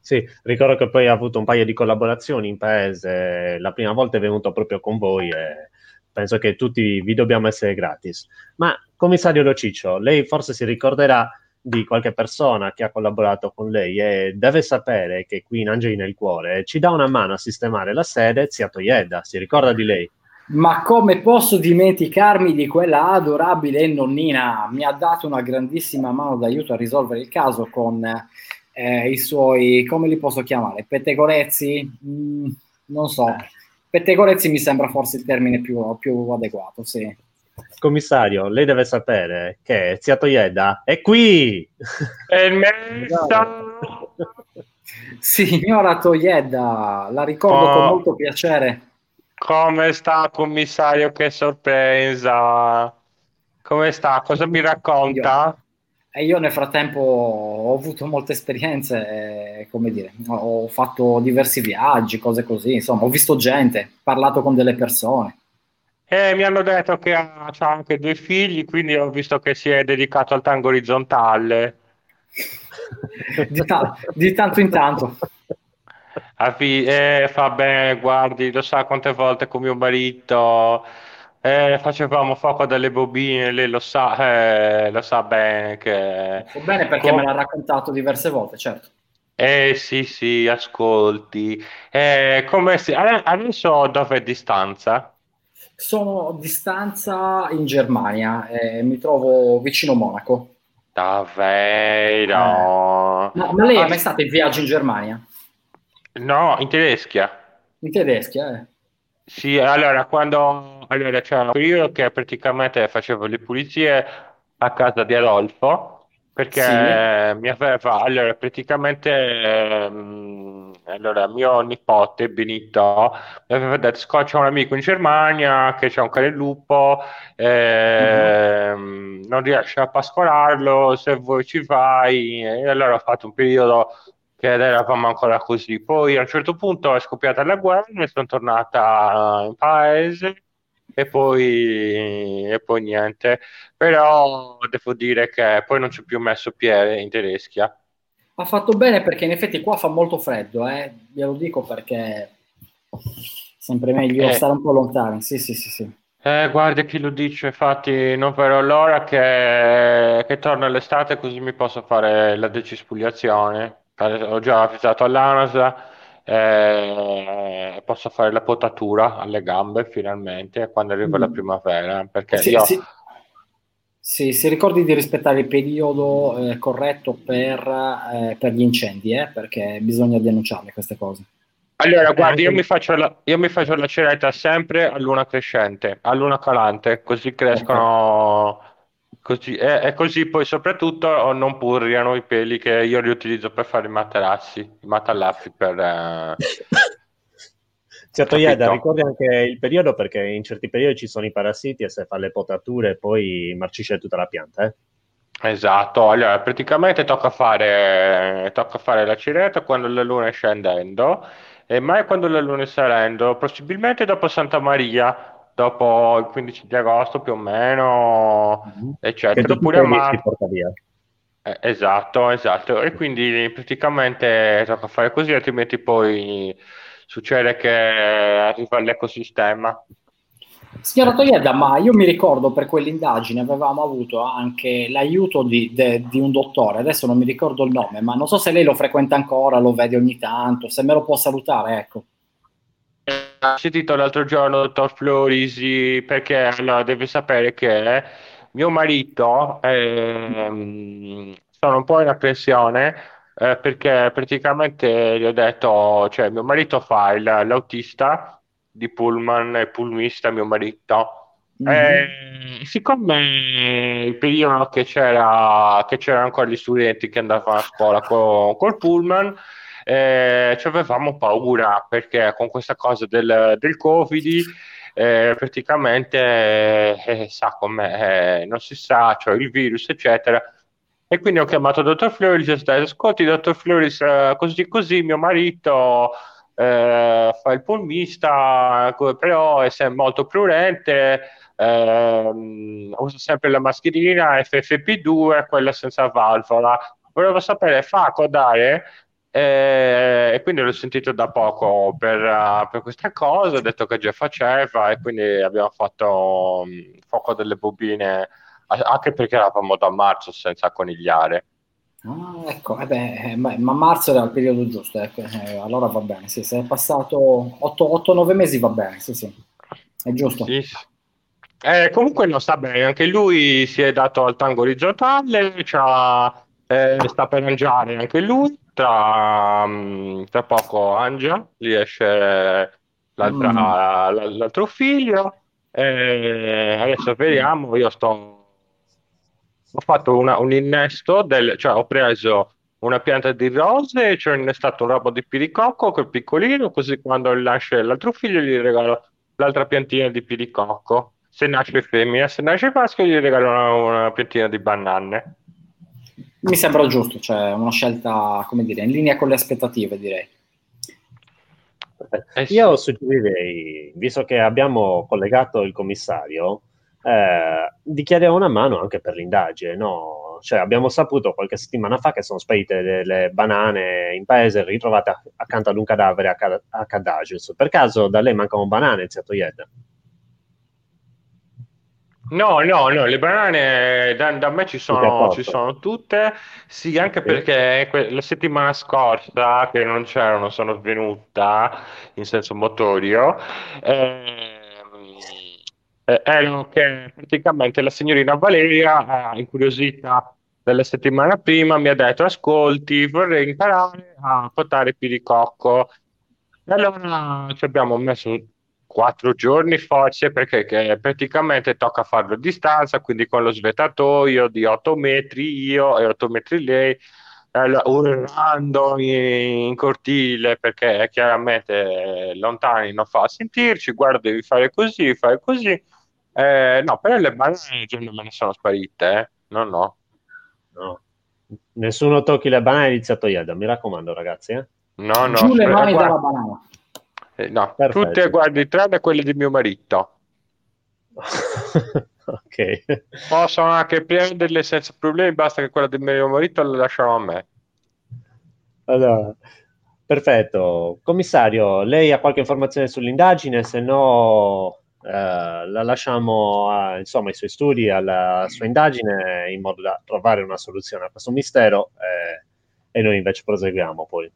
Sì, ricordo che poi ha avuto un paio di collaborazioni in paese, la prima volta è venuto proprio con voi e penso che tutti vi dobbiamo essere gratis. Ma commissario Lociccio, lei forse si ricorderà di qualche persona che ha collaborato con lei e deve sapere che qui in Angeli nel Cuore ci dà una mano a sistemare la sede zia Toieda, si ricorda di lei? Ma come posso dimenticarmi di quella adorabile nonnina? Mi ha dato una grandissima mano d'aiuto a risolvere il caso con eh, i suoi, come li posso chiamare? Pettegolezzi? Mm, non so. Pettegolezzi mi sembra forse il termine più, più adeguato, sì. Commissario, lei deve sapere che Zia Toieda è qui! È il merito! Signora Toieda, la ricordo oh, con molto piacere. Come sta, commissario? Che sorpresa! Come sta? Cosa mi racconta? Io, e io nel frattempo ho avuto molte esperienze, eh, come dire, ho fatto diversi viaggi, cose così, insomma, ho visto gente, parlato con delle persone. Eh, mi hanno detto che ha, ha anche due figli, quindi ho visto che si è dedicato al tango orizzontale. di, ta- di tanto in tanto. eh, fa bene, guardi, lo sa quante volte con mio marito eh, facevamo fuoco delle bobine, lei lo sa, eh, lo sa bene che... So bene perché Com- me l'ha raccontato diverse volte, certo. Eh sì, sì, ascolti. Eh, come si... Adesso dove è distanza? Sono a distanza in Germania, eh, mi trovo vicino Monaco. Davvero? Eh. Ma, ma, lei è mai stata in viaggio in Germania? No, in Tedeschia. In Tedeschia, eh. Sì, allora quando allora, c'era un periodo che praticamente facevo le pulizie a casa di Adolfo perché sì. mi aveva allora praticamente ehm, allora mio nipote Benito mi aveva detto scoccia un amico in Germania che c'è un cane lupo ehm, mm-hmm. non riesce a pascolarlo se vuoi ci vai e allora ho fatto un periodo che eravamo ancora così. Poi a un certo punto è scoppiata la guerra e sono tornata in paese e poi, e poi niente. Però devo dire che poi non ci ho più messo piede in Tedeschia. Ha fatto bene perché in effetti qua fa molto freddo, eh? glielo dico perché è sempre meglio eh. stare un po' lontani. Sì, sì, sì, sì. Eh, guarda chi lo dice, infatti non farò l'ora che, che torna l'estate così mi posso fare la decispugliazione ho già avvisato all'ANAS, eh, posso fare la potatura alle gambe finalmente quando arriva mm. la primavera. Perché sì, io... sì. Sì, si ricordi di rispettare il periodo eh, corretto per, eh, per, gli incendi, eh, perché bisogna denunciarle queste cose. Allora, guardi, io mi, faccio la, io mi faccio la ceretta sempre a luna crescente, a luna calante, così crescono okay. Così, e, e, così poi soprattutto non purriano i peli che io li utilizzo per fare i materassi, i matallaffi per... Eh... Certo, Ieda, ricordi anche il periodo perché in certi periodi ci sono i parassiti e se fa le potature poi marcisce tutta la pianta, eh? Esatto, allora praticamente tocca fare, tocca fare la ciretta quando la luna è scendendo e mai quando la luna è salendo, possibilmente dopo Santa Maria, dopo il 15 di agosto più o meno, mm-hmm. eccetera. Oppure a marzo. Eh, esatto, esatto. E quindi praticamente tocca fare così, altrimenti poi succede che arriva l'ecosistema. Signora Toieda, ma io mi ricordo per quell'indagine avevamo avuto anche l'aiuto di, de, di, un dottore, adesso non mi ricordo il nome, ma non so se lei lo frequenta ancora, lo vede ogni tanto, se me lo può salutare, ecco. Ho sentito l'altro giorno dottor Florisi perché allora, deve sapere che mio marito eh, sono un po' in apprensione eh, perché praticamente gli ho detto, cioè mio marito fa il, l'autista di Pullman e pullmista mio marito. Mm-hmm. E, siccome il periodo che, c'era, che c'erano ancora gli studenti che andavano a scuola con, col pullman, eh, ci avevamo paura perché con questa cosa del, del covid eh, praticamente eh, sa come eh, non si sa, cioè il virus eccetera e quindi ho chiamato dottor Floris e ho detto ascolti dottor Floris eh, così così mio marito eh, fa il polmista, però è molto prudente, ehm, usa sempre la mascherina FFP2, quella senza valvola. Volevo sapere, fa codare? Eh, e quindi l'ho sentito da poco per, uh, per, questa cosa, ho detto che già faceva e quindi abbiamo fatto um, fuoco delle bobine, anche perché eravamo da marzo senza conigliare. Ah, ecco, eh beh, eh, ma, ma, marzo era il periodo giusto, ecco, eh, allora va bene, sì, se è passato 8-9 mesi va bene, sì, sì, è giusto. Sì. Eh, comunque non sta bene, anche lui si è dato al tango orizzontale, eh, sta per mangiare anche lui, tra, mm, tra poco Angia, riesce l'altra, mm. l'altro figlio, adesso vediamo, io sto ho fatto una, un innesto, del, cioè ho preso una pianta di rose e ci ho innestato un ramo di piricocco col piccolino, così quando nasce l'altro figlio gli regalo l'altra piantina di piricocco. Se nasce femmina, se nasce maschio gli regalo una, una piantina di banane. Mi sembra giusto, cioè una scelta, come dire, in linea con le aspettative, direi. Eh sì. Io suggerirei, visto che abbiamo collegato il commissario, eh, una mano anche per l'indagine. No? Cioè, abbiamo saputo qualche settimana fa che sono sparite delle banane in paese ritrovate accanto ad un cadavere a, Ca- a Cadagius. Per caso da lei mancano banane, zio Yed? No, no, no, le banane da, da me ci sono, ci sono, tutte, sì, anche perché que- la settimana scorsa che non c'erano sono venuta in senso motorio. Eh, eh, erano che praticamente la signorina Valeria, eh, incuriosita della settimana prima, mi ha detto: Ascolti, vorrei imparare a potare piricocco. E allora ci abbiamo messo quattro giorni forse perché praticamente tocca farlo a distanza, quindi con lo svetatoio di 8 metri io e 8 metri lei, eh, urlando in, in, cortile perché chiaramente lontani non fa sentirci, guarda devi fare così, fare così. Eh, no, però le banane non me ne sono sparite, eh. No, no. No. Nessuno tocchi le banane iniziato Ieda, mi raccomando ragazzi. Eh? No, no. Giù le mani guarda... dalla banana. Eh, no, Perfetto. tutte, guardi, tranne quelle di mio marito. ok. Possono anche prenderle senza problemi, basta che quella di mio marito la lasciamo a me. Allora, perfetto. Commissario, lei ha qualche informazione sull'indagine? Se no, eh, la lasciamo a, insomma, ai suoi studi, alla sua indagine, in modo da trovare una soluzione a questo mistero eh, e noi invece proseguiamo poi.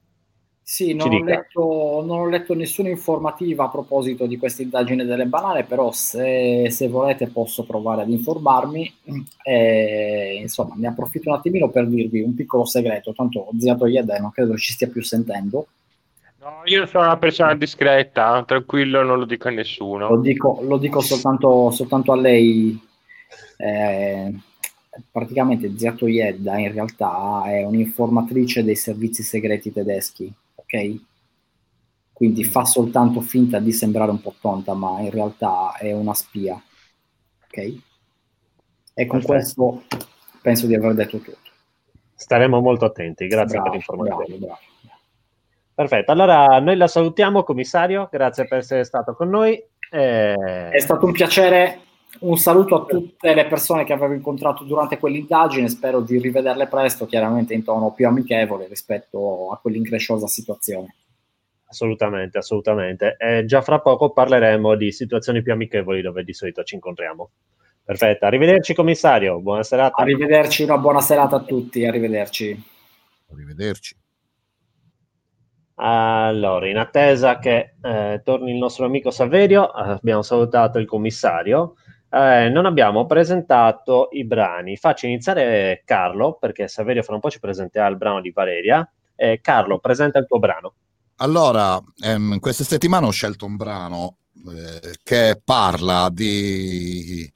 Sì, non ho, letto, non ho, letto, nessuna informativa a proposito di questa indagine delle banane, però se, se volete posso provare ad informarmi. E, insomma, ne approfitto un attimino per dirvi un piccolo segreto, tanto zia Toyede non credo ci stia più sentendo. No, io sono una persona discreta, tranquillo, non lo dico a nessuno. Lo dico, lo dico soltanto, soltanto, a lei. Eh, praticamente Zia Toyedda in realtà è un'informatrice dei servizi segreti tedeschi, ok? Quindi fa soltanto finta di sembrare un po' tonta, ma in realtà è una spia, ok? E con Perfetto. questo penso di aver detto tutto. Staremo molto attenti, grazie bravo, per l'informazione. Bravo, bravo. Perfetto, allora noi la salutiamo, commissario, grazie per essere stato con noi. E... È stato un piacere, un saluto a tutte le persone che avevo incontrato durante quell'indagine, spero di rivederle presto, chiaramente in tono più amichevole rispetto a quell'incresciosa situazione. Assolutamente, assolutamente. E già fra poco parleremo di situazioni più amichevoli dove di solito ci incontriamo. Perfetto, arrivederci commissario, buona serata. Arrivederci, una buona serata a tutti, arrivederci. Arrivederci. Allora, in attesa che eh, torni il nostro amico Saverio, eh, abbiamo salutato il commissario. Eh, non abbiamo presentato i brani. Faccio iniziare Carlo, perché Saverio fra un po' ci presenterà il brano di Valeria. Carlo, presenta il tuo brano. Allora, ehm, questa settimana ho scelto un brano eh, che parla di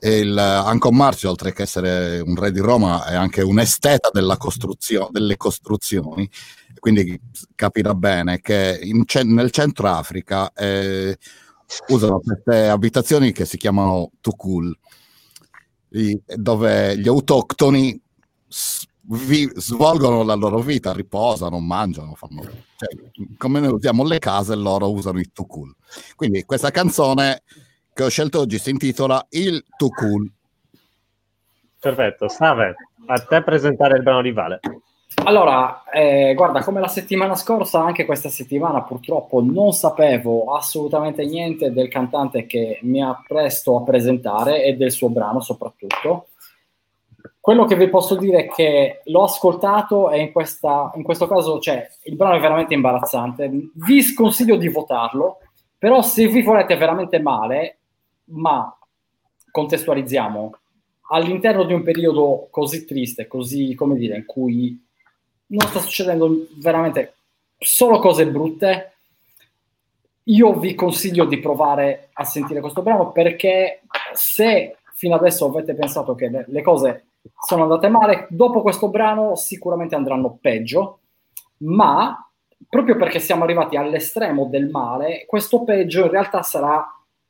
il Anco Marzio, oltre che essere un re di Roma, è anche un esteta costruzio- delle costruzioni, quindi capirà bene che in, nel centro Africa eh, usano queste abitazioni che si chiamano tukul, dove gli autoctoni vi, svolgono la loro vita, riposano, mangiano, fanno, cioè, come noi usiamo le case, loro usano i tukul. Quindi questa canzone che ho scelto oggi si intitola Il Tukul. Perfetto, Save, a te presentare il brano di Vale. Allora, eh, guarda, come la settimana scorsa, anche questa settimana purtroppo non sapevo assolutamente niente del cantante che mi ha presto a presentare e del suo brano soprattutto. Quello che vi posso dire è che l'ho ascoltato e in, questa, in questo caso cioè, il brano è veramente imbarazzante. Vi sconsiglio di votarlo, però se vi volete veramente male, ma contestualizziamo all'interno di un periodo così triste, così come dire, in cui non sta succedendo veramente solo cose brutte, io vi consiglio di provare a sentire questo brano perché se fino adesso avete pensato che le, le cose sono andate male, dopo questo brano sicuramente andranno peggio, ma proprio perché siamo arrivati all'estremo del male, questo peggio in realtà sarà,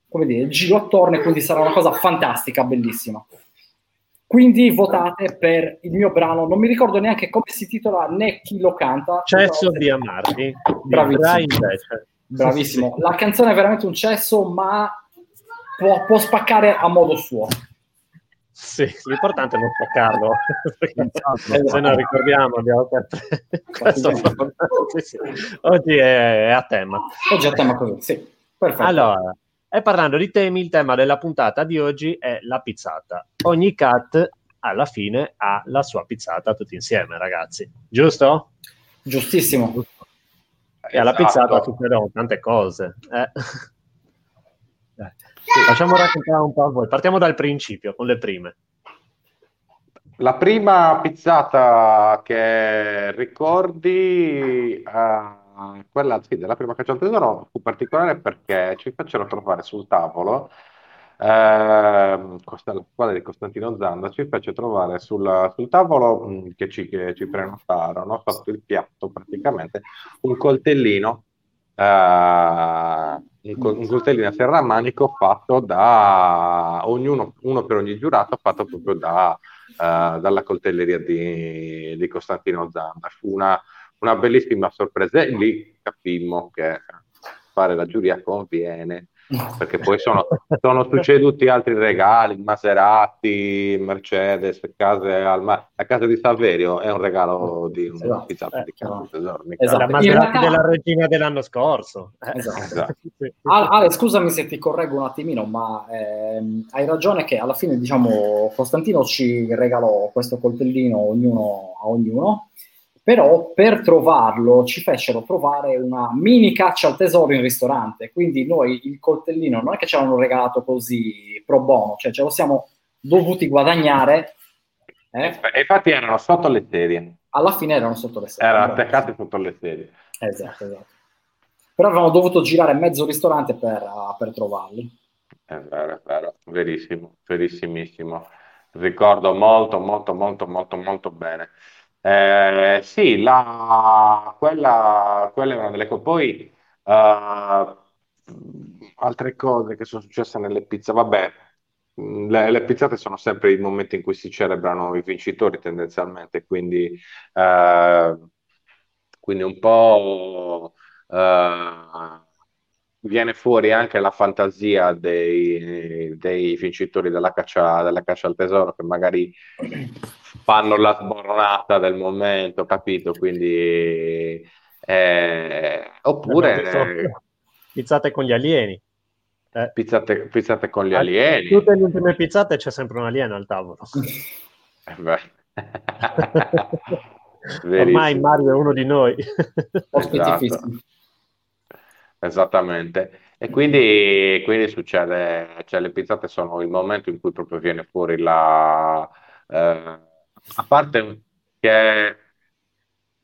come dire, giro attorno e quindi sarà una cosa fantastica, bellissima. Quindi votate per il mio brano, non mi ricordo neanche come si titola né chi lo canta. Cesso di amarti. Bravissimo. Bravissimo. La canzone è veramente un cesso, ma può, può spaccare a modo suo. Sì, l'importante è non spaccarlo. Se non ricordiamo, abbiamo questo. sì, sì. Oggi è, è, a tema. Oggi è a tema così, sì. Perfetto. Allora, e parlando di temi, il tema della puntata di oggi è la pizzata. Ogni cat alla fine ha la sua pizzata tutti insieme, ragazzi. Giusto? Giustissimo. E alla esatto. pizzata succedono tante cose. Eh. Eh. Sì, facciamo raccontare un po' a voi. Partiamo dal principio, con le prime. La prima pizzata che ricordi... Uh quella sì, della prima caccia al tesoro fu particolare perché ci fecero trovare sul tavolo eh, squadra di Costantino Zanda ci fece trovare sul, sul tavolo mm, che, ci, che, ci, prenotarono sotto il piatto praticamente un coltellino eh, un, un, coltellino a serramanico fatto da ognuno uno per ogni giurato fatto proprio da, eh, dalla coltelleria di, di Costantino Zanda. Fu una una bellissima sorpresa e lì capimmo che fare la giuria conviene perché poi sono, sono succeduti altri regali, Maserati, Mercedes, case al ma- la casa di Saverio è un regalo di un esatto. di tesoro. Esatto. La Maserati realtà... della regina dell'anno scorso. Esatto. esatto. Ale, scusami se ti correggo un attimino, ma ehm, hai ragione che alla fine, diciamo, Costantino ci regalò questo coltellino ognuno a ognuno però per trovarlo ci fecero trovare una mini caccia al tesoro in ristorante, quindi noi il coltellino non è che ce l'hanno regalato così pro bono, cioè ce lo siamo dovuti guadagnare. Eh? E infatti erano sotto le sedie. Alla fine erano sotto le sedie. Erano attaccati sotto le sedie. Esatto, esatto. Però avevamo dovuto girare mezzo ristorante per, uh, per trovarli. È vero, è vero, verissimo, verissimissimo. Ricordo molto, molto, molto, molto, molto bene. Eh, sì, la, quella, quella, è una delle cose. Poi uh, altre cose che sono successe nelle pizze, vabbè, le, le, pizzate sono sempre i momenti in cui si celebrano i vincitori tendenzialmente, quindi, eh, quindi un po' eh, viene fuori anche la fantasia dei, dei vincitori della caccia, della caccia, al tesoro che magari fanno la sborronata del momento, capito? Quindi, eh, oppure... Pizzate con gli alieni. Eh. Pizzate, pizzate, con gli a alieni. Tutte le ultime pizzate c'è sempre un alieno al tavolo. Ormai Mario è uno di noi. esatto. Esattamente. E quindi, quindi succede, cioè le pizzate sono il momento in cui proprio viene fuori la... Eh, a parte che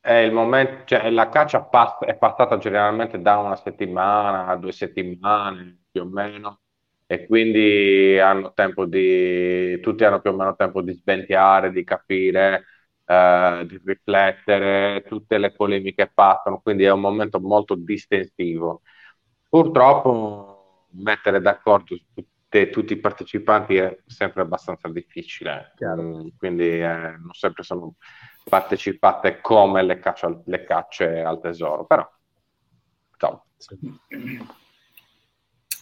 è il momento, cioè la caccia pass- è passata generalmente da una settimana a due settimane più o meno, e quindi hanno tempo di, tutti hanno più o meno tempo di sventiare, di capire, eh, di riflettere, tutte le polemiche passano, quindi è un momento molto distensivo. Purtroppo mettere d'accordo tutte, tutti i partecipanti è sempre abbastanza difficile, mm, quindi eh, non sempre sono partecipate come le, caccia, le cacce al tesoro, però insomma.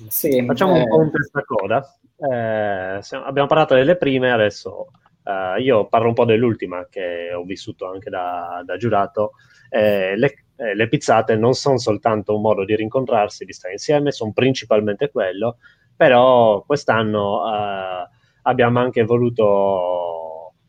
Sì, Facciamo eh... un po' un testacoda. Eh, abbiamo parlato delle prime, adesso eh, io parlo un po' dell'ultima che ho vissuto anche da, da giurato. Eh, le, eh, le, pizzate non sono soltanto un modo di rincontrarsi, di stare insieme, sono principalmente quello, però quest'anno eh, abbiamo anche voluto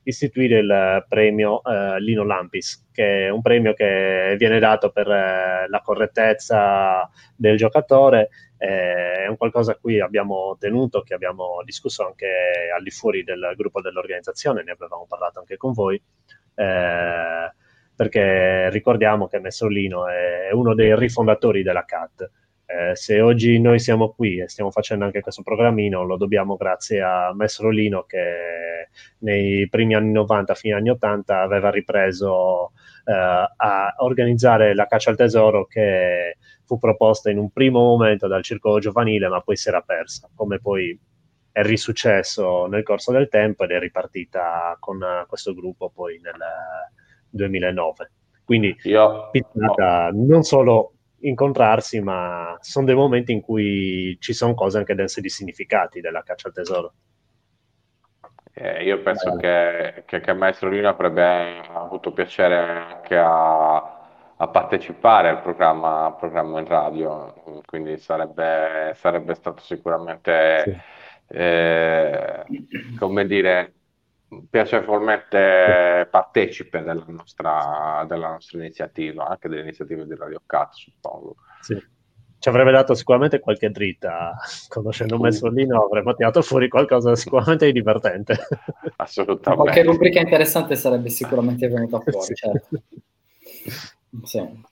istituire il premio uh, Lino Lampis, che è un premio che viene dato per uh, la correttezza del giocatore, eh, è un qualcosa a cui abbiamo tenuto, che abbiamo discusso anche al di fuori del gruppo dell'organizzazione, ne avevamo parlato anche con voi. Eh, perché ricordiamo che Messolino è uno dei rifondatori della CAT eh, se oggi noi siamo qui e stiamo facendo anche questo programmino, lo dobbiamo grazie a Mesrolino che nei primi anni 90, fine anni 80, aveva ripreso eh, a organizzare la caccia al tesoro che fu proposta in un primo momento dal circolo giovanile, ma poi si era persa, come poi è risuccesso nel corso del tempo ed è ripartita con questo gruppo poi nel 2009. Quindi Io, no. non solo incontrarsi, ma sono dei momenti in cui ci sono cose anche dense di significati della caccia al tesoro. Eh, io penso eh. che, che, che, Maestro Lino avrebbe avuto piacere anche a, a partecipare al programma, al programma, in radio, quindi sarebbe, sarebbe stato sicuramente, sì. eh, come dire, piacevolmente partecipe della nostra, della nostra iniziativa, anche delle iniziative di Radio Cat, suppongo. Sì. Ci avrebbe dato sicuramente qualche dritta, conoscendo. Messolino avremmo tirato fuori qualcosa sicuramente di divertente. Assolutamente. Qualche rubrica interessante sarebbe sicuramente venuta fuori, sì. certo. Sì.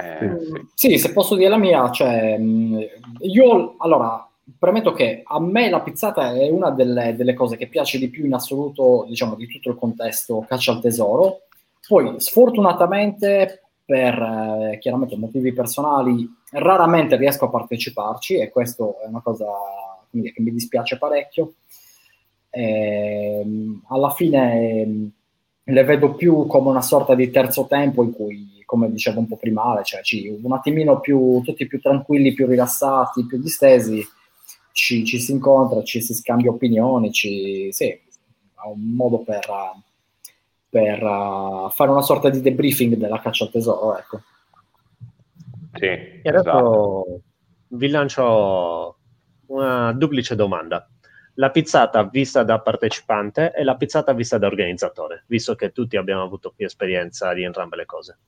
Eh, sì. sì. se posso dire la mia, cioè, io allora premetto che a me la pizzata è una delle, delle, cose che piace di più in assoluto, diciamo, di tutto il contesto caccia al tesoro. Poi, sfortunatamente, per eh, chiaramente motivi personali, raramente riesco a parteciparci e questo è una cosa quindi, che mi dispiace parecchio. E, ehm, alla fine ehm, le vedo più come una sorta di terzo tempo in cui, come dicevo un po' prima, cioè, ci, un attimino più, tutti più tranquilli, più rilassati, più distesi, ci, ci, si incontra, ci si scambia opinioni, ci, sì, è un modo per, per uh, fare una sorta di debriefing della caccia al tesoro, ecco. Sì, e adesso esatto. vi lancio una duplice domanda. La pizzata vista da partecipante e la pizzata vista da organizzatore, visto che tutti abbiamo avuto più esperienza di entrambe le cose.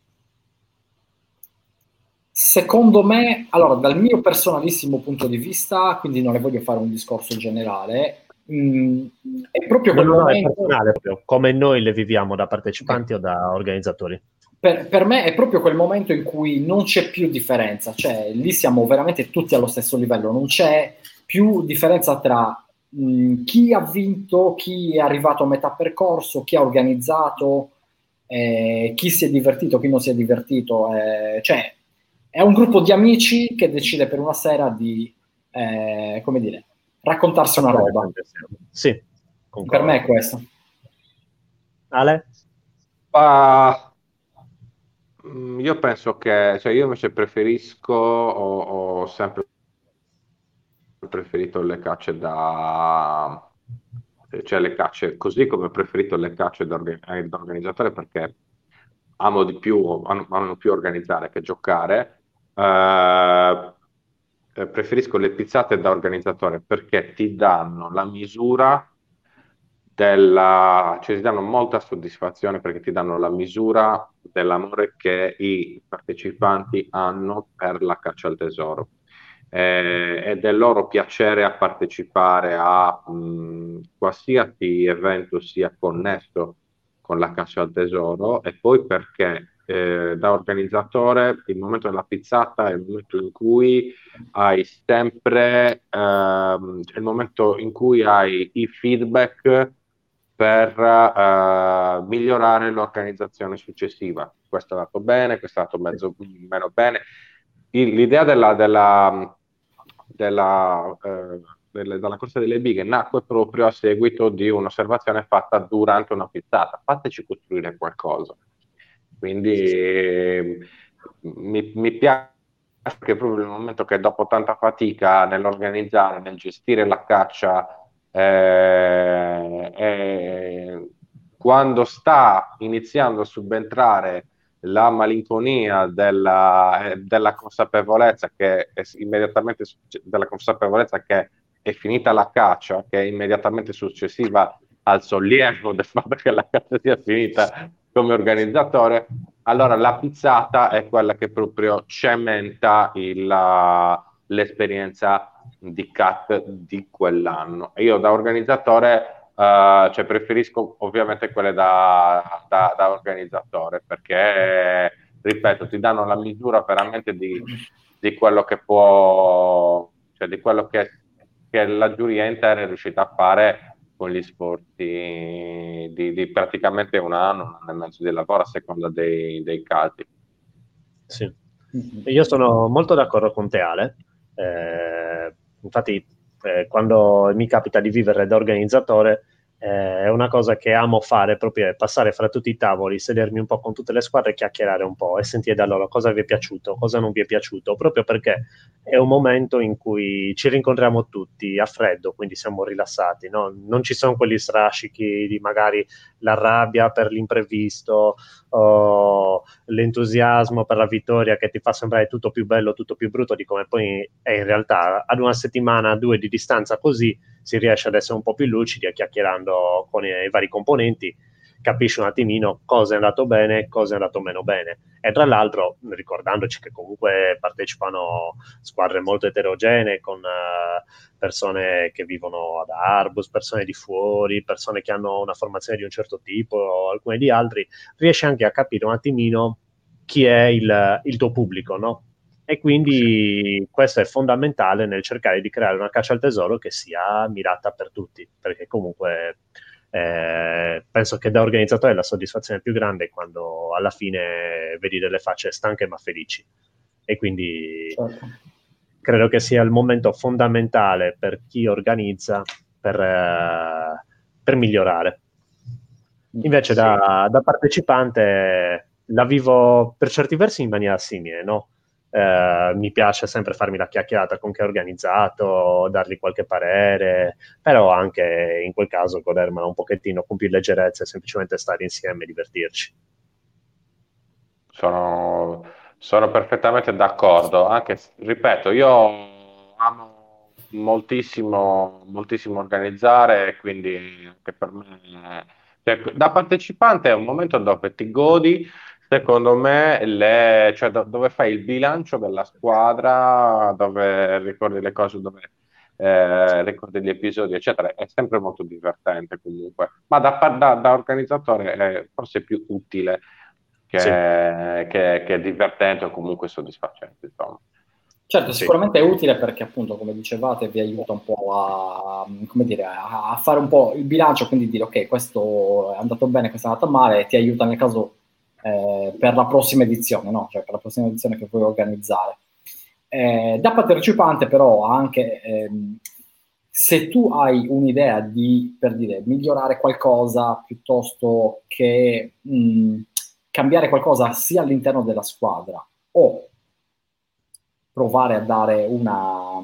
Secondo me, allora, dal mio personalissimo punto di vista, quindi non le voglio fare un discorso generale, mh, mm, è proprio quel no, momento... è personale, proprio, come noi le viviamo da partecipanti okay. o da organizzatori. Per, per, me è proprio quel momento in cui non c'è più differenza, cioè lì siamo veramente tutti allo stesso livello, non c'è più differenza tra mh, mm, chi ha vinto, chi è arrivato a metà percorso, chi ha organizzato, eh, chi si è divertito, chi non si è divertito, eh, cioè è un gruppo di amici che decide per una sera di, eh, come dire, raccontarsi una roba. Sì, concordo. per me è questo. Ale? Uh, io penso che, cioè io invece preferisco, ho, ho sempre preferito le cacce da, cioè le cacce, così come ho preferito le cacce da, da organizzatore perché amo di più, amo più organizzare che giocare. Uh, preferisco le pizzate da organizzatore perché ti danno la misura della, cioè ti danno molta soddisfazione perché ti danno la misura dell'amore che i partecipanti hanno per la caccia al tesoro. Eh, e del loro piacere a partecipare a mh, qualsiasi evento sia connesso con la caccia al tesoro e poi perché eh, da organizzatore il momento della pizzata è il momento in cui hai sempre ehm, il momento in cui hai i feedback per uh, migliorare l'organizzazione successiva. Questo è andato bene, questo è andato mezzo, meno bene. Il, l'idea della, della, della, uh, delle, della corsa delle bighe nacque proprio a seguito di un'osservazione fatta durante una pizzata. Fateci costruire qualcosa. Quindi mi, mi piace che proprio nel momento che dopo tanta fatica nell'organizzare, nel gestire la caccia, eh, eh, quando sta iniziando a subentrare la malinconia della, eh, della consapevolezza che è immediatamente della consapevolezza che è finita la caccia, che è immediatamente successiva al sollievo del fatto che la caccia sia finita come organizzatore, allora la pizzata è quella che proprio cementa il, l'esperienza di CAT di quell'anno. io da organizzatore uh, cioè preferisco ovviamente quelle da, da, da, organizzatore perché, ripeto, ti danno la misura veramente di, di quello che può, cioè di quello che, che la giuria intera è riuscita a fare con gli sporti di, di, praticamente un anno, un anno e mezzo di lavoro a seconda dei, dei casi. Sì. Io sono molto d'accordo con te, Ale. Eh, infatti, eh, quando mi capita di vivere da organizzatore, eh, è una cosa che amo fare proprio passare fra tutti i tavoli, sedermi un po' con tutte le squadre, chiacchierare un po' e sentire da loro cosa vi è piaciuto, cosa non vi è piaciuto, proprio perché è un momento in cui ci rincontriamo tutti a freddo, quindi siamo rilassati, no? non ci sono quegli strascichi di magari la rabbia per l'imprevisto o l'entusiasmo per la vittoria che ti fa sembrare tutto più bello, tutto più brutto di come poi è in realtà. Ad una settimana, due di distanza così si riesce ad essere un po' più lucidi e chiacchierando con i, i vari componenti capisci un attimino cosa è andato bene, cosa è andato meno bene. E tra l'altro, ricordandoci che comunque partecipano squadre molto eterogenee con uh, persone che vivono ad Arbus, persone di fuori, persone che hanno una formazione di un certo tipo, alcune di altri, riesci anche a capire un attimino chi è il, il tuo pubblico, no? E quindi questo è fondamentale nel cercare di creare una caccia al tesoro che sia mirata per tutti, perché comunque eh, penso che da organizzatore la soddisfazione più grande è quando alla fine vedi delle facce stanche ma felici. E quindi certo. credo che sia il momento fondamentale per chi organizza per, eh, per migliorare. Invece sì. da, da partecipante la vivo per certi versi in maniera simile, no? Eh, mi piace sempre farmi la chiacchierata con chi è organizzato, dargli qualche parere, però anche in quel caso godermela un pochettino con più leggerezza e semplicemente stare insieme e divertirci. Sono, sono perfettamente d'accordo, anche ripeto, io amo moltissimo, moltissimo organizzare, quindi anche per me, cioè, da partecipante è un momento dove ti godi Secondo me, le, cioè, do, dove fai il bilancio della squadra, dove ricordi le cose, dove eh, ricordi gli episodi, eccetera, è sempre molto divertente comunque. Ma da, da, da organizzatore è forse più utile che, sì. che, che divertente o comunque soddisfacente. Insomma. Certo, sicuramente è utile perché appunto, come dicevate, vi aiuta un po' a, dire, a, fare un po' il bilancio, quindi dire ok, questo è andato bene, questo è andato male, ti aiuta nel caso eh, per la prossima edizione, no? cioè per la prossima edizione che vuoi organizzare. Eh, da partecipante però anche ehm, se tu hai un'idea di, per dire, migliorare qualcosa piuttosto che mh, cambiare qualcosa sia all'interno della squadra o provare a dare una,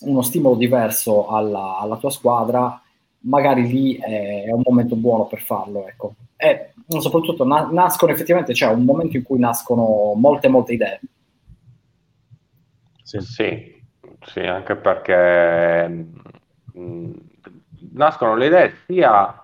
uno stimolo diverso alla, alla, tua squadra, magari lì è, un momento buono per farlo. Ecco. E soprattutto na- nascono effettivamente, c'è cioè un momento in cui nascono molte, molte idee. Sì, sì, sì anche perché mh, nascono le idee sia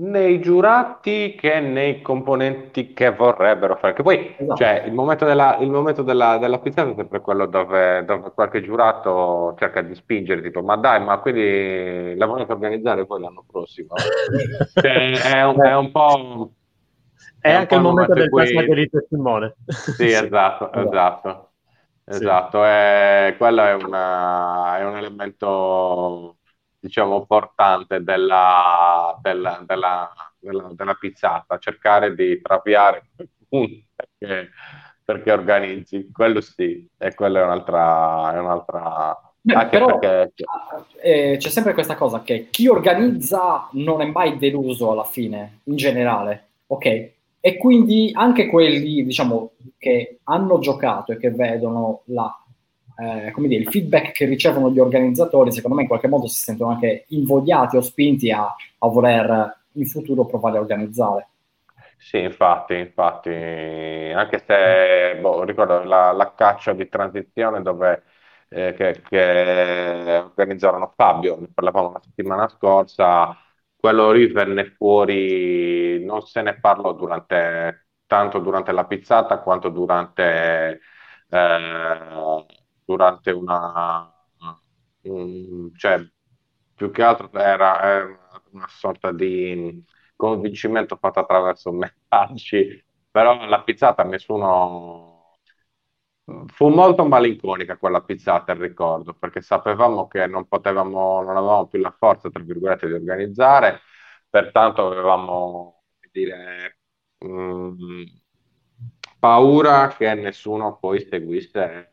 nei giurati che nei componenti che vorrebbero fare. Che poi esatto. cioè, il momento, della, il momento della, della è sempre quello dove, dove, qualche giurato cerca di spingere, tipo, ma dai, ma quindi la volete organizzare poi l'anno prossimo? cioè, è, un, è, un, po'... È, è anche il momento, momento del cui... di testimone. Sì, esatto, esatto. Esatto, sì. è, quello è, una, è un elemento diciamo, importante della, della, della, della, della pizzata, cercare di traviare perché, perché organizzi, quello sì, e quella è un'altra... È un'altra Beh, però perché... eh, c'è sempre questa cosa che chi organizza non è mai deluso alla fine, in generale, ok? E quindi anche quelli, diciamo, che hanno giocato e che vedono la eh, come dire, il feedback che ricevono gli organizzatori, secondo me in qualche modo si sentono anche invogliati o spinti a, a voler in futuro provare a organizzare. Sì, infatti, infatti, anche se boh, ricordo la, la, caccia di transizione dove eh, che, che, organizzarono Fabio, ne parlavamo la settimana scorsa, quello lì venne fuori, non se ne parlò durante, tanto durante la pizzata quanto durante eh, durante una, um, cioè più che altro era, era, una sorta di convincimento fatto attraverso messaggi, però la pizzata nessuno fu molto malinconica quella pizzata, ricordo, perché sapevamo che non potevamo, non avevamo più la forza, tra virgolette, di organizzare, pertanto avevamo, dire, mh, mm, paura che nessuno poi seguisse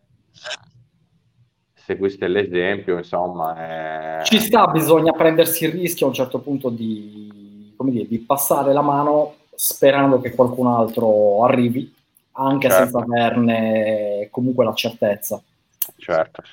seguiste l'esempio, insomma... È... Ci sta, bisogna prendersi il rischio a un certo punto di, dire, di passare la mano sperando che qualcun altro arrivi, anche certo. senza averne comunque la certezza. Certo.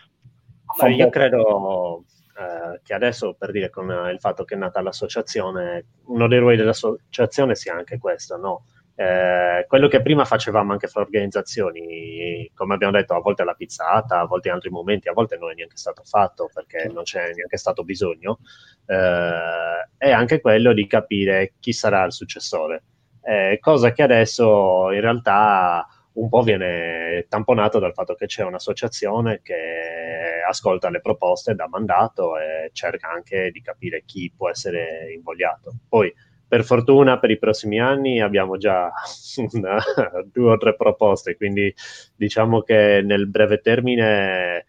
Beh, io credo eh, che adesso, per dire, con il fatto che è nata l'associazione, uno dei ruoli dell'associazione sia anche questo, no? Eh, quello che prima facevamo anche fra organizzazioni, come abbiamo detto, a volte la pizzata, a volte in altri momenti, a volte non è neanche stato fatto perché non c'è neanche stato bisogno, eh, è anche quello di capire chi sarà il successore, eh, cosa che adesso in realtà un po' viene tamponato dal fatto che c'è un'associazione che ascolta le proposte da mandato e cerca anche di capire chi può essere invogliato. Poi per fortuna per i prossimi anni abbiamo già una, due o tre proposte, quindi diciamo che nel breve termine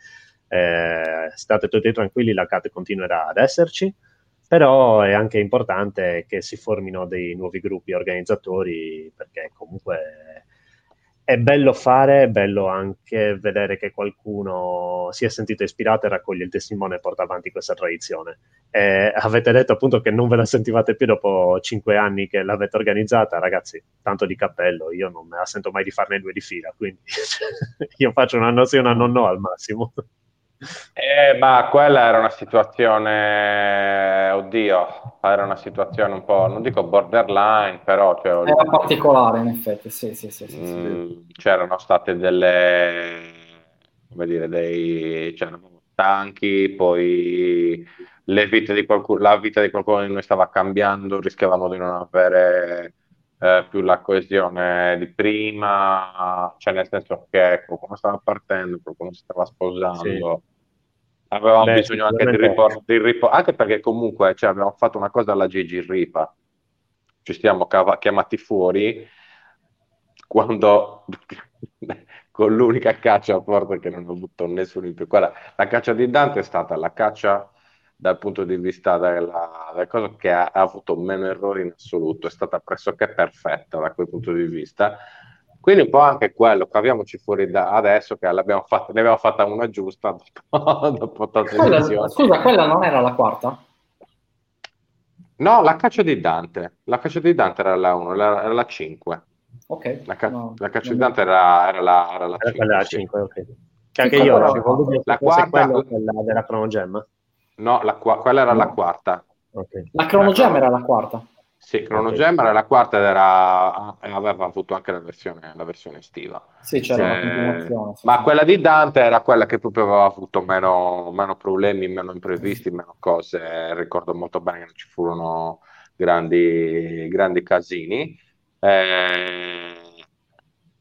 eh, state tutti tranquilli, la CAT continuerà ad esserci, però è anche importante che si formino dei nuovi gruppi organizzatori perché comunque è bello fare, è bello anche vedere che qualcuno si è sentito ispirato e raccoglie il testimone e porta avanti questa tradizione. E avete detto appunto che non ve la sentivate più dopo cinque anni che l'avete organizzata, ragazzi, tanto di cappello, io non me la sento mai di farne due di fila, quindi io faccio un anno sì, un anno no al massimo. Eh, ma quella era una situazione, oddio, era una situazione un po', non dico borderline, però... Cioè, era particolare in effetti, sì, sì, sì. sì, mh, mm, sì. C'erano state delle, come dire, dei, c'erano stanchi, poi le vite di qualcuno, la vita di qualcuno di noi stava cambiando, rischiavamo di non avere eh, più la coesione di prima, cioè nel senso che qualcuno stava partendo, qualcuno si stava sposando. Sì Avevamo Beh, bisogno anche di riportare, di riport- anche perché comunque cioè, abbiamo fatto una cosa alla Gigi Ripa, ci siamo cav- chiamati fuori quando con l'unica caccia a porta che non ho avuto nessuno in più. Quella, la caccia di Dante è stata la caccia dal punto di vista della, della cosa che ha, ha, avuto meno errori in assoluto, è stata pressoché perfetta da quel punto di vista Quindi un po' anche quello, caviamoci fuori da adesso che l'abbiamo fatta, ne abbiamo fatta una giusta dopo, dopo quella, Scusa, quella non era la quarta? No, la caccia di Dante. La caccia di Dante era la 1, era la 5. Ok. La, ca- no, la caccia di Dante era, era, la, era la 5. Era la 5, ok. Che anche io avevo la quarta, quella della cronogemma. No, la, quella era no. la quarta. Okay. La cronogemma era la quarta. Sì, Chronogemma era la quarta ed era, aveva avuto anche la versione, la versione estiva. Sì, c'era eh, sì, Ma quella di Dante era quella che proprio aveva avuto meno, meno problemi, meno imprevisti, meno cose. Ricordo molto bene che non ci furono grandi, grandi casini. Eh,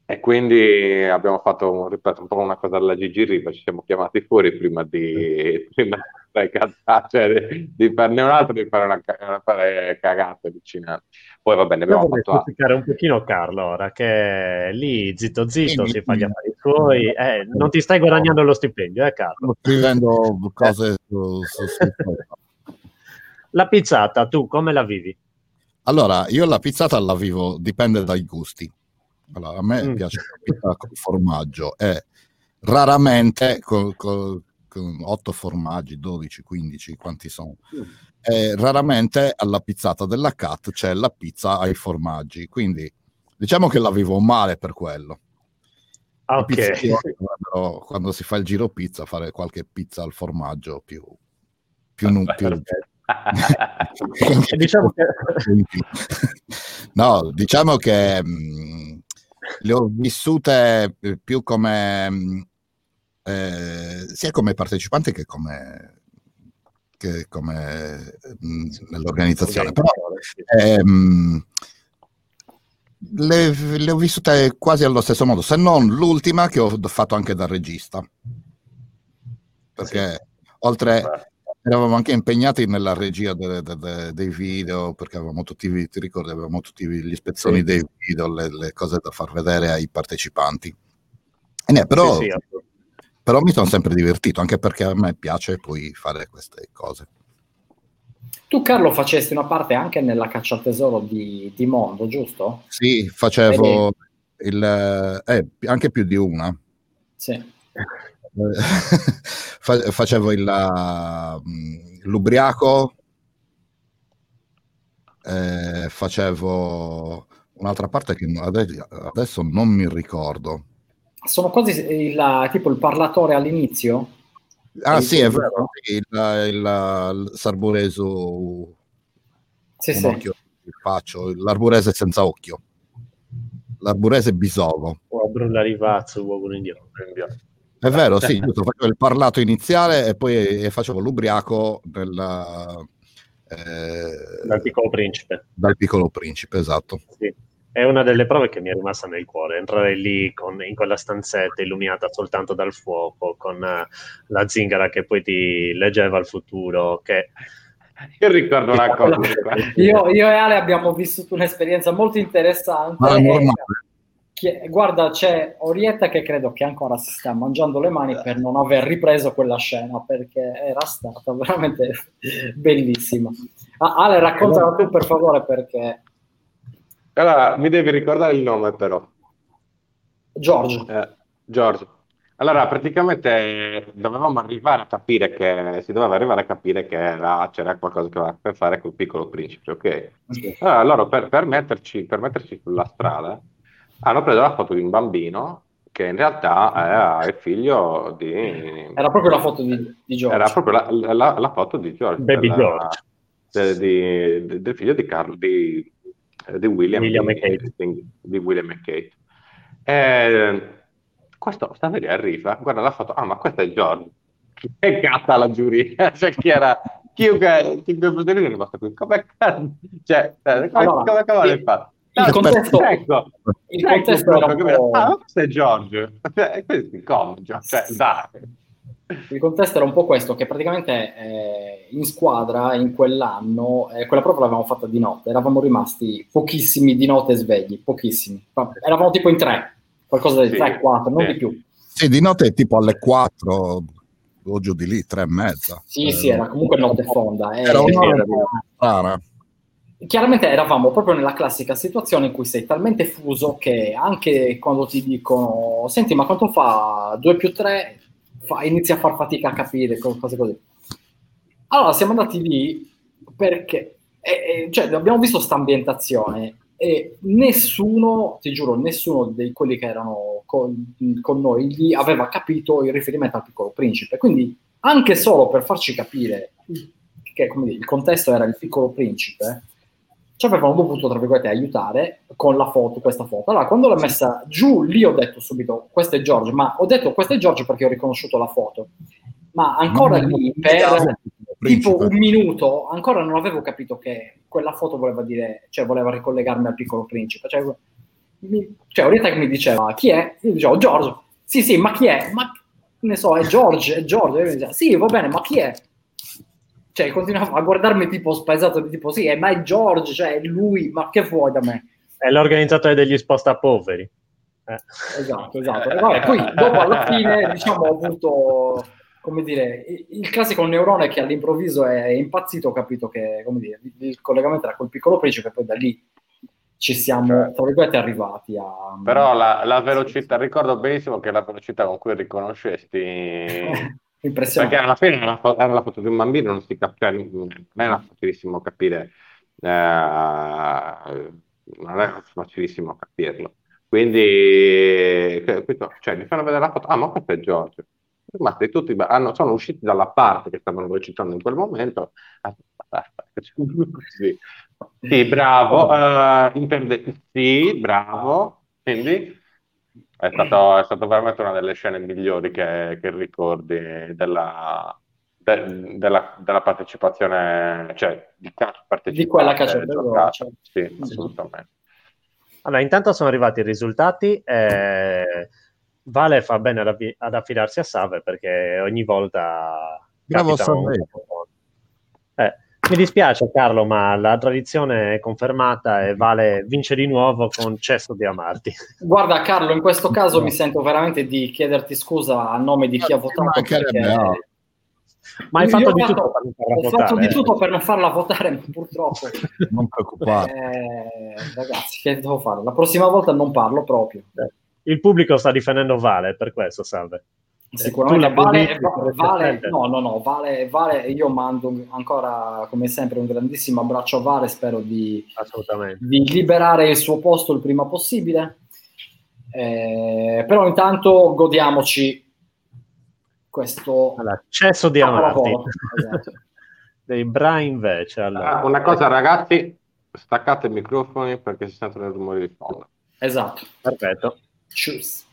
e quindi abbiamo fatto, ripeto, un po' una cosa alla Gigi Riva, ci siamo chiamati fuori prima di, prima di, cioè, di, di farne un altro, di fare, una, fare cagate vicine. Poi va bene, abbiamo fatto... spiegare un pochino Carlo ora, che lì zitto zitto si fa gli affari suoi, eh, non ti stai guadagnando lo stipendio, eh Carlo? Sto scrivendo cose su, su, su La pizzata, tu come la vivi? Allora, io la pizzata la vivo, dipende dai gusti allora, a me mm. piace la pizza con formaggio e raramente con, con, con 8 formaggi, 12, 15, quanti sono. Mm. E raramente alla pizzata della cat c'è la pizza ai formaggi, quindi diciamo che la vivo male per quello. Ok. Quando si fa il giro pizza, fare qualche pizza al formaggio più, più, più, più diciamo che... no, diciamo che mh, mm, le ho vissute eh, più come mm, eh, sia come partecipante che come, che come mh, mm, nell'organizzazione. Però, ehm, le, le, ho vissute quasi allo stesso modo, se non l'ultima che ho fatto anche da regista. Perché sì. oltre eravamo anche impegnati nella regia de, de, de, dei video perché avevamo tutti, ti ricordi, avevamo tutti gli spezzoni sì. dei video, le, le, cose da far vedere ai partecipanti. E ne, però, sì, sì, però mi sono sempre divertito, anche perché a me piace poi fare queste cose. Tu Carlo facesti una parte anche nella caccia al tesoro di, di Mondo, giusto? Sì, facevo il, eh, anche più di una. Sì. facevo il, uh, l'ubriaco, eh, facevo un'altra parte che adesso non mi ricordo. Sono quasi il, tipo il parlatore all'inizio? Ah sì, è vero, il, il, il sarbureso sì, sì. Occhio, faccio, l'arburese senza occhio l'arburese bisovo o Brulla Rivazzo uovo in indiano è vero, sì, giusto, facevo il parlato iniziale e poi facevo l'ubriaco nella, eh, dal piccolo principe. Dal piccolo principe, esatto. Sì. È una delle prove che mi è rimasta nel cuore, entrare lì con, in quella stanzetta illuminata soltanto dal fuoco, con uh, la zingara che poi ti leggeva il futuro, che io ricordo una cosa. Io, io, e Ale abbiamo vissuto un'esperienza molto interessante. Ah, guarda, c'è Orietta che credo che ancora si sta mangiando le mani per non aver ripreso quella scena perché era stata veramente bellissima. Ah, Ale, raccontala tu per favore perché. Allora, mi devi ricordare il nome però. Giorgio. Eh, Giorgio. Allora, praticamente dovevamo arrivare a capire che si doveva arrivare a capire che era, c'era qualcosa che aveva a fare col piccolo principe, ok? Allora, loro per, per, metterci, per metterci sulla strada hanno preso la foto di un bambino che in realtà era il figlio di... Era proprio la foto di, di George. Era proprio la, la, la foto di George. Baby della, George. De, di, de, del figlio di Carlo, di, di William, William di, di, di, William McKay. E questo sta lì arriva, guarda la foto, ah ma questo è George. Che gatta la giuria, cioè chi era... Chiunque, chiunque è rimasto qui, come cioè, come, allora, come cavolo hai fatto? Il contesto, ecco, il contesto era un po'... Ah, questo è Giorgio. Cioè, cioè, dai. Il contesto era un po' questo, che praticamente eh, in squadra in quell'anno, eh, quella prova l'avevamo fatta di notte, eravamo rimasti pochissimi di notte svegli, pochissimi. Eravamo tipo in tre, qualcosa di sì, 3, 4, non sì. di più. Sì, di notte tipo alle 4 o giù di lì, tre e mezza. Sì, eh, sì, era comunque notte fonda. Eh, era un'ora strana chiaramente eravamo proprio nella classica situazione in cui sei talmente fuso che anche quando ti dicono senti ma quanto fa? 2 più 3 fa, inizi a far fatica a capire cose così. Allora siamo andati lì perché eh, cioè, abbiamo visto questa ambientazione e nessuno, ti giuro, nessuno di quelli che erano con, con noi lì aveva capito il riferimento al piccolo principe. Quindi anche solo per farci capire che dire, il contesto era il piccolo principe, ci avevano dovuto, tra virgolette, aiutare con la foto, questa foto. Allora, quando l'ho messa giù, lì ho detto subito, questo è George, ma ho detto questo è George perché ho riconosciuto la foto. Ma ancora non lì, per tipo un minuto, ancora non avevo capito che quella foto voleva dire, cioè voleva ricollegarmi al piccolo principe. Cioè, mi, cioè Orietta che mi diceva, chi è? Io dicevo, George. Sì, sì, ma chi è? Ma ne so, è George, è George. Diceva, sì, va bene, ma chi è? Cioè continuava a guardarmi tipo spaesato di tipo sì, ma è George, cioè è lui, ma che vuoi da me? È l'organizzatore degli sposta poveri. Eh. Esatto, esatto. E vabbè, poi dopo alla fine diciamo ho avuto come dire, il classico neurone che all'improvviso è impazzito, ho capito che come dire, il collegamento era col piccolo principe, poi da lì ci siamo, tra virgolette, arrivati a... Però la, la velocità, ricordo benissimo che la velocità con cui riconoscesti Impressionante. Perché alla fine era la, foto, era la foto di un bambino, non si capiva, non era facilissimo capire, eh, non era facilissimo capirlo. Quindi, questo, cioè, mi fanno vedere la foto, ah, ma questo è Giorgio. Rimasti tutti, hanno, sono usciti dalla parte che stavano recitando in quel momento. sì. sì, bravo, uh, intende- sì, bravo. Quindi, è stato, è stato, veramente una delle scene migliori che, che ricordi della, de, della, della, partecipazione, cioè di. Di quella che c'è cioè. Sì, assolutamente. Allora, intanto sono arrivati i risultati. Eh, vale fa bene ad, ad, affidarsi a Save perché ogni volta... Bravo Save. Eh, mi dispiace Carlo, ma la tradizione è confermata e Vale vince di nuovo con cesso di amarti. Guarda Carlo, in questo caso mi sento veramente di chiederti scusa a nome di chi ha votato. Perché... No. Ma hai fatto, di, tutto per non farla ho fatto di tutto per non farla votare, purtroppo. non preoccupate. Eh, ragazzi, che devo fare? La prossima volta non parlo proprio. Il pubblico sta difendendo Vale, per questo, salve. Sicuramente vale, vale, no, no, no, vale, vale, io mando ancora come sempre un grandissimo abbraccio a Vale, spero di, di liberare il suo posto il prima possibile, eh, però intanto godiamoci questo l'accesso di amarti esatto. dei Bra invece. Allora. Ah, una cosa ragazzi, staccate i microfoni perché si sentono i rumori di fondo. Esatto. Perfetto. Cheers.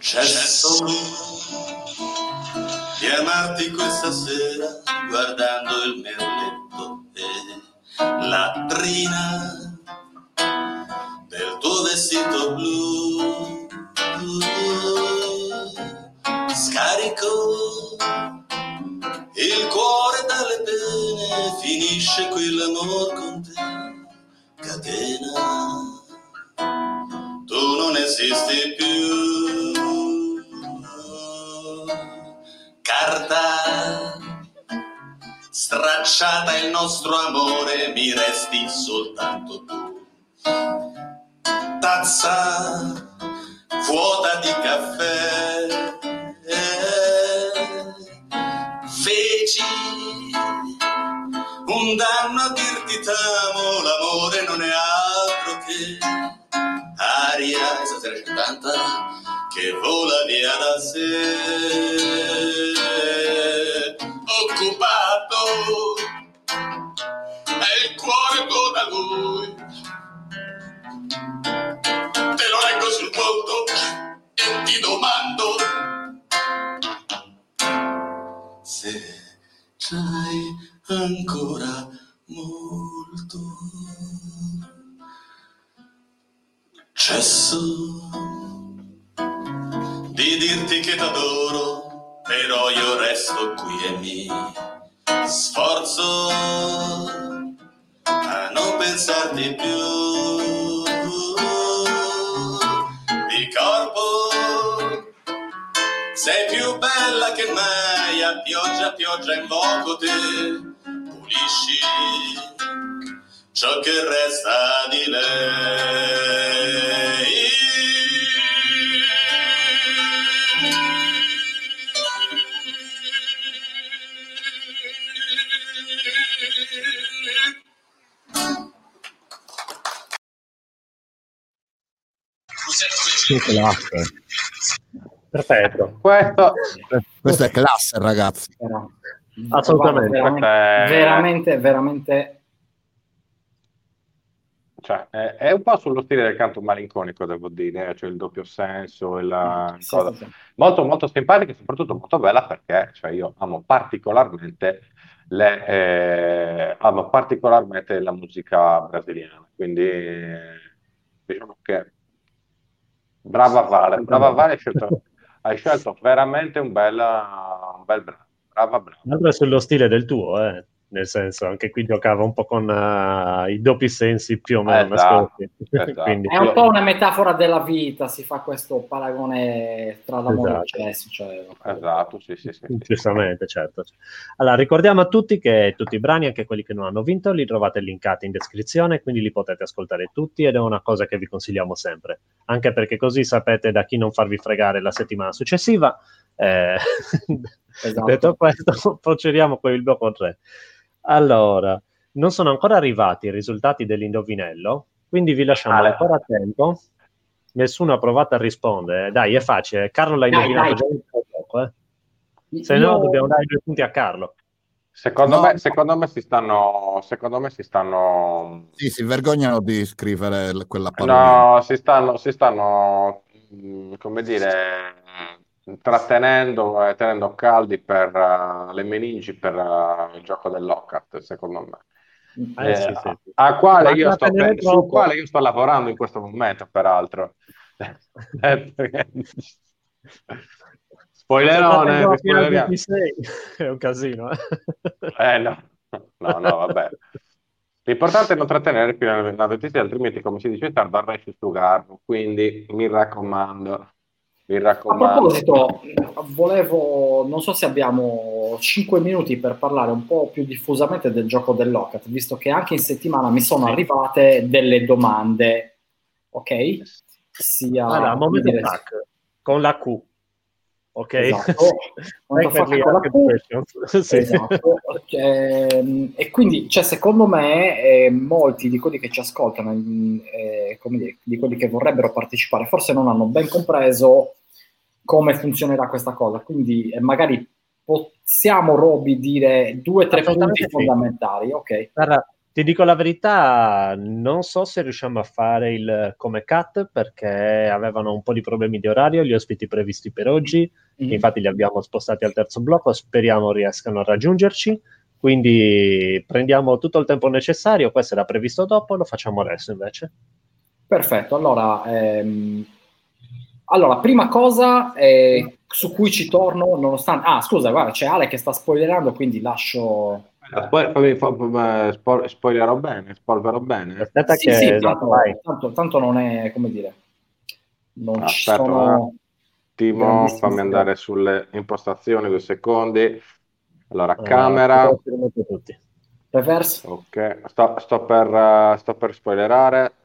Cesso amarti questa sera guardando il mio letto e la trina del tuo vestito blu. Scarico il cuore dalle pene, finisce qui l'amor con te, catena. Tu non esisti più. Carta. Stracciata il nostro amore, mi resti soltanto tu. Tazza vuota di caffè. Feci un danno a dirti t'amo, l'amore non è altro che aria, stasera c'è tanta che vola via da sé occupato e il cuore tuo da lui. Te lo leggo sul volto e ti domando. Se c'hai ancora molto cesso di dirti che t'adoro però io resto qui e mi sforzo a non pensarti più. Di corpo sei più bella che mai, a pioggia, pioggia invoco te pulisci ciò che resta di lei. Che classe. Perfetto. Questo, Questa è classe, ragazzi. Però, Assolutamente. Veramente, Eh. veramente, veramente cioè, è, è un po' sullo stile del canto malinconico, devo dire, eh, cioè il doppio senso, il, sì, cosa- sì, sì. molto molto simpatica e soprattutto molto bella perché cioè, io amo particolarmente le, eh, amo particolarmente la musica brasiliana, quindi eh, diciamo che brava Vale, brava Vale, hai scelto, hai scelto veramente un bel, un bel brano, brava brava. L'altro è sullo stile del tuo, eh. Nel senso, anche qui giocava un po' con eh, i doppi sensi più o meno Esatto, esatto. Quindi, È un po' una metafora della vita, si fa questo paragone tra l'amore e il Esatto. cesso. Cioè, Esatto, sì, sì, sì. sì. Giustamente, certo. Allora, ricordiamo a tutti che tutti i brani, anche quelli che non hanno vinto, li trovate linkati in descrizione, quindi li potete ascoltare tutti ed è una cosa che vi consigliamo sempre, anche perché così sapete da chi non farvi fregare la settimana successiva. Eh, Esatto. Detto questo, procediamo con il blocco 3. Allora, non sono ancora arrivati i risultati dell'indovinello, quindi vi lasciamo Ale. ancora tempo. Nessuno ha provato a rispondere. Dai, è facile. Carlo l'ha indovinato dai. già in poco, eh. Se no, dobbiamo dare due punti a Carlo. Secondo, No. me, secondo me si stanno, secondo me si stanno, Sì, si vergognano di scrivere quella parola. no, si stanno, si stanno, mm, come dire, trattenendo e tenendo caldi per eh, le meningi per eh, il gioco del Lockhart, secondo me. Eh, Eh, sì, sì, a quale io per- quale io sto lavorando in questo momento, peraltro. Eh, Spoilerone. 26 è un casino. eh. Eh no, no, no, vabbè. L'importante è non trattenere fino alla notizia, altrimenti, come si dice, tarda a sugarlo. Quindi mi raccomando, mi A raccomando. proposito, volevo, non so se abbiamo 5 minuti per parlare un po' più diffusamente del gioco del Lockat, visto che anche in settimana mi sono arrivate delle domande, ok? Sia Allora, momento dire- tac, con la Q. Ok? Esatto. Sì. Esatto. Ehm, e quindi, cioè, secondo me, eh, molti di quelli che ci ascoltano, mm, eh, come dire, di quelli che vorrebbero partecipare, forse non hanno ben compreso come funzionerà questa cosa. Quindi, eh, magari possiamo, Roby, dire due o tre punti sì. fondamentali. Ok, Guarda, ti dico la verità, non so se riusciamo a fare il come cut perché avevano un po' di problemi di orario gli ospiti previsti per oggi, Mm. infatti li abbiamo spostati al terzo blocco, speriamo riescano a raggiungerci, quindi prendiamo tutto il tempo necessario, questo era previsto dopo, lo facciamo adesso invece. perfetto. Allora, ehm, allora prima cosa eh, su cui ci torno, nonostante... Ah, scusa, guarda, c'è Ale che sta spoilerando, quindi lascio... Eh, Poi, fammi- fa- eh, spo- spoilerò bene, spolverò bene. Aspetta Sì, che... sì, esatto, tanto, tanto- tanto non è, come dire, non ci Aspetta, sono... Timo, grandissimi fammi andare sulle impostazioni, due secondi. Allora, Allora, camera. Reverse? Ok, sto, sto per, eh, sto per spoilerare.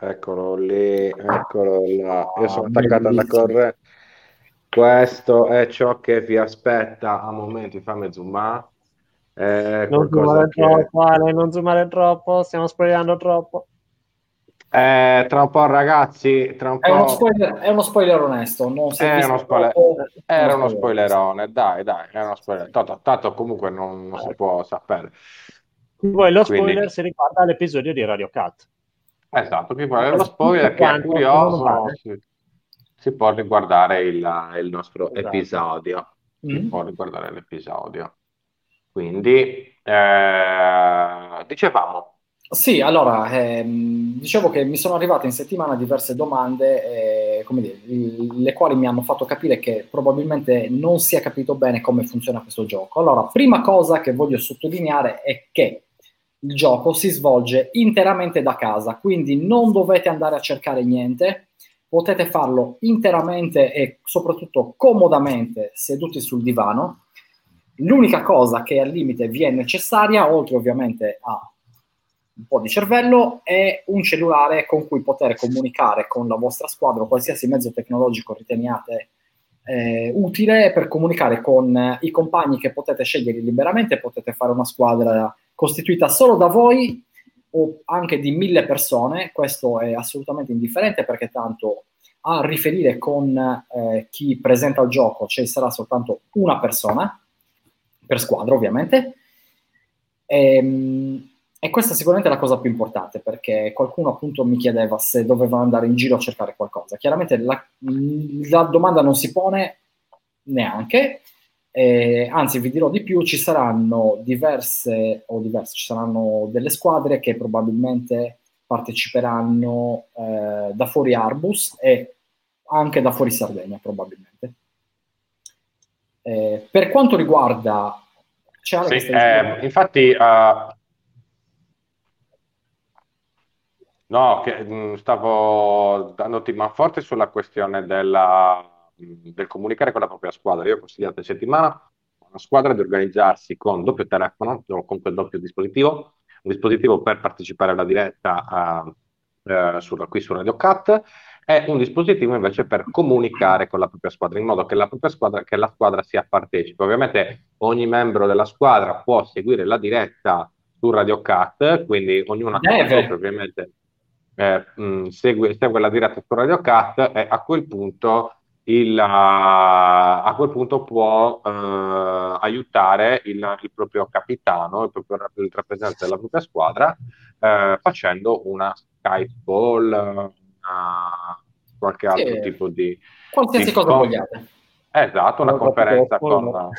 Eccolo lì, eccolo là. Io sono Ah, attaccato alla corrente. Questo è ciò che vi aspetta a momenti, fammi zoomare. È Non zoomare che... troppo, Ale, non zoomare troppo, stiamo spoilerando troppo. Eh, tra un po', ragazzi, tra un È uno po'... spoiler, è uno spoiler onesto, non si è uno spoiler- Era uno spoiler spoilerone, dai, dai, era uno spoiler. Tanto, tanto comunque non, non si può sapere. Poi lo Quindi- spoiler si riguarda l'episodio di Radio Cut. Esatto, chi vuole lo spoiler che è curioso si, si può riguardare il, il nostro Esatto. episodio. Si Mm. può riguardare l'episodio. Quindi, eh, dicevamo, Sì, allora, ehm, dicevo che mi sono arrivate in settimana diverse domande, eh, dire, le quali mi hanno fatto capire che probabilmente non si è capito bene come funziona questo gioco. Allora, prima cosa che voglio sottolineare è che il gioco si svolge interamente da casa, quindi non dovete andare a cercare niente, potete farlo interamente e soprattutto comodamente seduti sul divano. L'unica cosa che al limite vi è necessaria, oltre ovviamente a un po' di cervello, è un cellulare con cui poter comunicare con la vostra squadra o qualsiasi mezzo tecnologico riteniate eh, utile per comunicare con i compagni che potete scegliere liberamente, potete fare una squadra costituita solo da voi o anche di mille persone, questo è assolutamente indifferente perché tanto a riferire con eh, chi presenta il gioco ci sarà soltanto una persona per squadra ovviamente. Ehm, e questa sicuramente è la cosa più importante perché qualcuno appunto mi chiedeva se doveva andare in giro a cercare qualcosa. Chiaramente la, la domanda non si pone neanche, eh, anzi vi dirò di più, ci saranno diverse, o diverse, ci saranno delle squadre che probabilmente parteciperanno eh, da fuori Arbus e anche da fuori Sardegna probabilmente. Eh, per quanto riguarda... Sì, eh, infatti uh, No, che, mh, mm, stavo dandoti man forte sulla questione della, mh, del comunicare con la propria squadra. Io ho consigliato in settimana a una squadra di organizzarsi con doppio telefono, o con quel doppio dispositivo, un dispositivo per partecipare alla diretta uh, uh, su, qui su Radio Cat e un dispositivo invece per comunicare con la propria squadra in modo che la propria squadra, che la squadra sia partecipe. Ovviamente ogni membro della squadra può seguire la diretta su Radio Cat, quindi ognuno ha ovviamente eh, mh, segue, segue, la diretta su Radio Cat e a quel punto, il, uh, a quel punto può uh, aiutare il, il, proprio capitano, il proprio il rappresentante della propria squadra, uh, facendo una Skype call, una, qualche altro sì, tipo di... Qualsiasi di cosa vogliate. Esatto, una conferenza con...